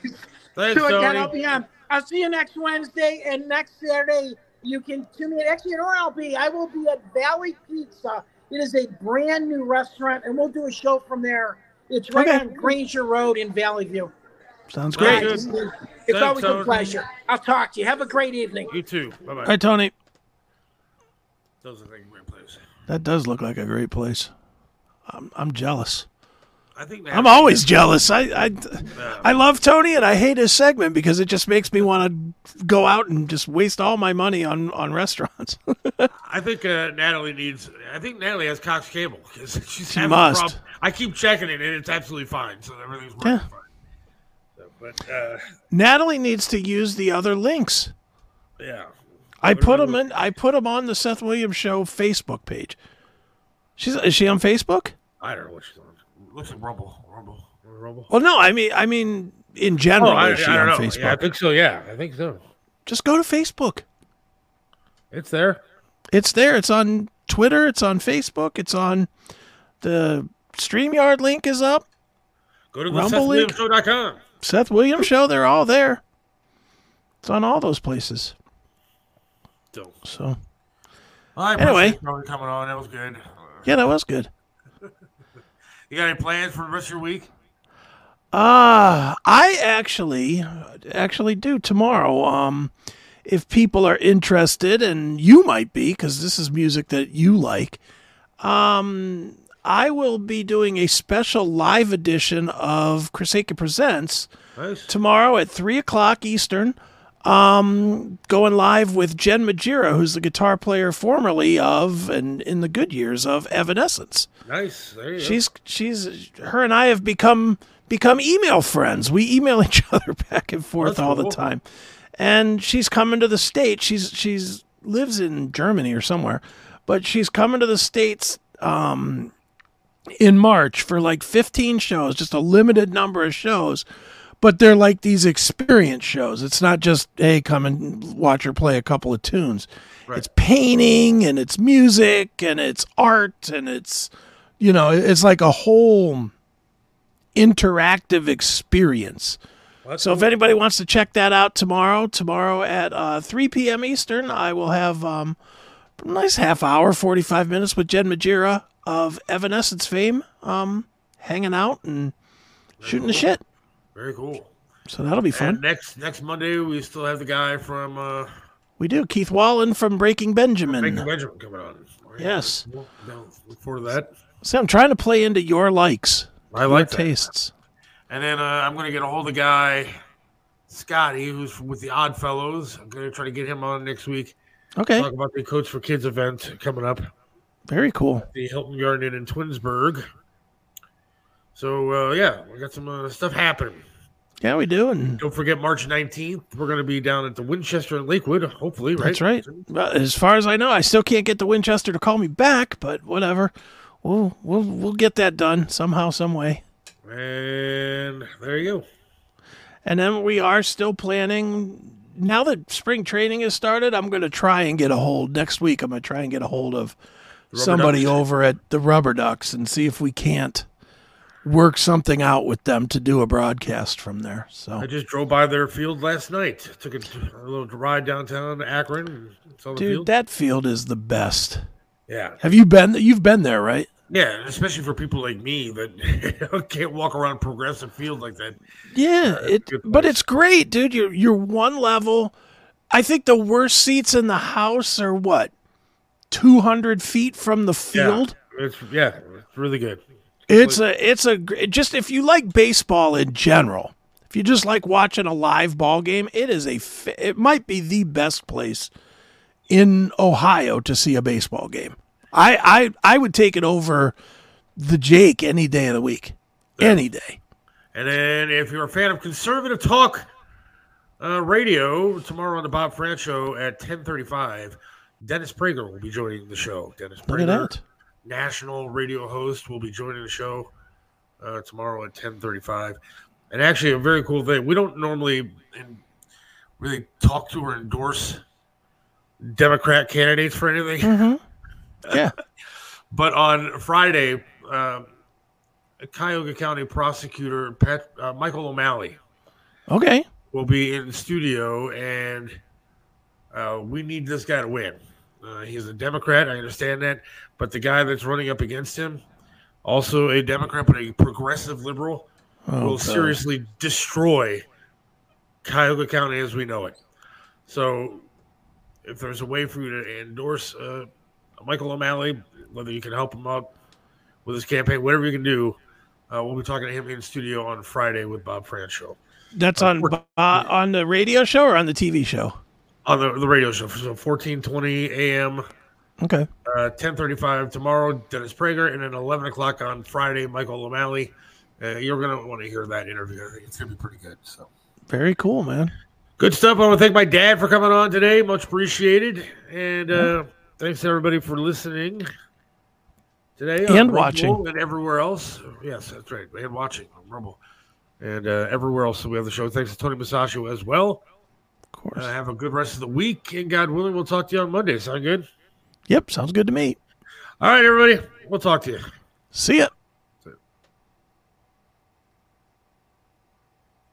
Thanks, so again, I'll Tony. be on. I'll see you next Wednesday and next Saturday. You can tune me. Actually, you know where I'll be? I will be at Valley Pizza. It is a brand new restaurant, and we'll do a show from there. It's right Okay. on Granger Road in Valley View. Sounds great. Guys, good. It's Thanks, always a pleasure. I'll talk to you. Have a great evening. You too. Bye bye. All right, Tony. Those are like great place. That does look like a great place. I'm, I'm jealous. I think I'm always jealous. I, I, I love Tony and I hate his segment because it just makes me want to go out and just waste all my money on, on restaurants. I think uh, Natalie needs. I think Natalie has Cox Cable because she's She having must. a problem. I keep checking it and it's absolutely fine. So everything's working Yeah. fine. So, but uh, Natalie needs to use the other links. yeah, I put them in. I put them on the Seth Williams Show Facebook page. She's is she on Facebook? I don't know what she's on. Looks like Rumble, Rumble, Rumble. Well, no. I mean, I mean, in general, Oh, I, is she I don't on know. Facebook? Yeah, I think so. Yeah, I think so. Just go to Facebook. It's there. It's there. It's on Twitter. It's on Facebook. It's on the Streamyard link is up. Go to the Rumble link? SethWilliamsShow.com. Seth Williams Show. They're all there. It's on all those places. So, So I Anyway. Brody coming on. That was good. yeah, that was good. You got any plans for the rest of your week? Uh, I actually actually do tomorrow. Um, if people are interested, and you might be, because this is music that you like. Um, I will be doing a special live edition of Chris Aiken Presents Nice. tomorrow at three o'clock Eastern. Um, going live with Jen Majura, who's the guitar player formerly of and in the good years of Evanescence. Nice. There you go. She's she's her and I have become become email friends. We email each other back and forth That's all cool. the time. And she's coming to the states. She's she's lives in Germany or somewhere, but she's coming to the states um, in March for like 15 shows, just a limited number of shows. But they're like these experience shows. It's not just hey, come and watch her play a couple of tunes. It's painting and it's music and it's art and it's you know it's like a whole interactive experience. So if anybody wants to check that out tomorrow tomorrow at uh, 3 p.m eastern i will have um, a nice half hour 45 minutes with jen majura of evanescence fame um, hanging out and shooting the shit Very cool. so that'll be fun And next next Monday, we still have the guy from uh, we do keith wallen from breaking benjamin Making Benjamin coming on. Yes. Well, no, look forward to that. so i'm trying to play into your likes I like that. tastes And then uh, I'm going to get a hold of the guy, Scotty, who's with the Odd Fellows. I'm going to try to get him on next week. okay Talk about the Coach for Kids event coming up, very cool the Hilton Garden in Twinsburg. So, uh, yeah, we got some uh, stuff happening. yeah we do and Don't forget March 19th. We're going to be down at the Winchester in Lakewood, hopefully, right? That's right. Well, as far as I know, I still can't get the Winchester to call me back, but whatever. We'll we'll we'll get that done somehow, some way. And there you go. And then we are still planning. Now that spring training has started, I'm going to try and get a hold next week. I'm going to try and get a hold of somebody Ducks? over at the Rubber Ducks and see if we can't work something out with them to do a broadcast from there. So I just drove by their field last night. Took a, a little ride downtown to Akron. And saw the dude, field. that field is the best. yeah. Have you been? You've been there, right? Yeah, especially for people like me that can't walk around progressive field like that. Yeah, uh, it, but it's great, dude. You're you're one level. I think the worst seats in the house are what, two hundred feet from the field. Yeah, it's yeah, it's really good. It's a it's a gr- just if you like baseball in general, if you just like watching a live ball game, it is a it might be the best place in Ohio to see a baseball game. I I I would take it over the Jake any day of the week, any day. And then if you're a fan of conservative talk uh, radio, tomorrow on the Bob Frantz Show at 10:35, Dennis Prager will be joining the show. Dennis Look at Prager, that. National radio host, will be joining the show uh, tomorrow at 10:35. And actually, a very cool thing. We don't normally in, really talk to or endorse Democrat candidates for anything. Yeah. But on Friday, um Cuyahoga County prosecutor Pat, uh, Michael O'Malley Okay. will be in the studio, and uh, we need this guy to win. Uh, he's a Democrat, I understand that, but the guy that's running up against him, also a Democrat, but a progressive liberal, Oh, will God. seriously destroy Cuyahoga County as we know it. So, if there's a way for you to endorse uh, Michael O'Malley, whether you can help him out with his campaign, whatever you can do, uh, we'll be talking to him in studio on Friday with Bob Frantz. That's on uh, on the radio show or on the TV show. on the, the radio show. So 1420 a.m. Okay. Uh, 10:35 tomorrow, Dennis Prager, and then 11 o'clock on Friday, Michael O'Malley. Uh, you're gonna want to hear that interview. I think it's gonna be pretty good. So, Very cool, man. Good stuff. I want to thank my dad for coming on today. Much appreciated. And uh, thanks everybody for listening today on And Rumble watching. and everywhere else. Yes, that's right. And watching on Rumble and uh, everywhere else that we have the show. Thanks to Tony Masaccio as well. Of course. Uh, have a good rest of the week, and God willing, we'll talk to you on Monday. Sound good? Yep, sounds good to me. All right, everybody. We'll talk to you. See ya.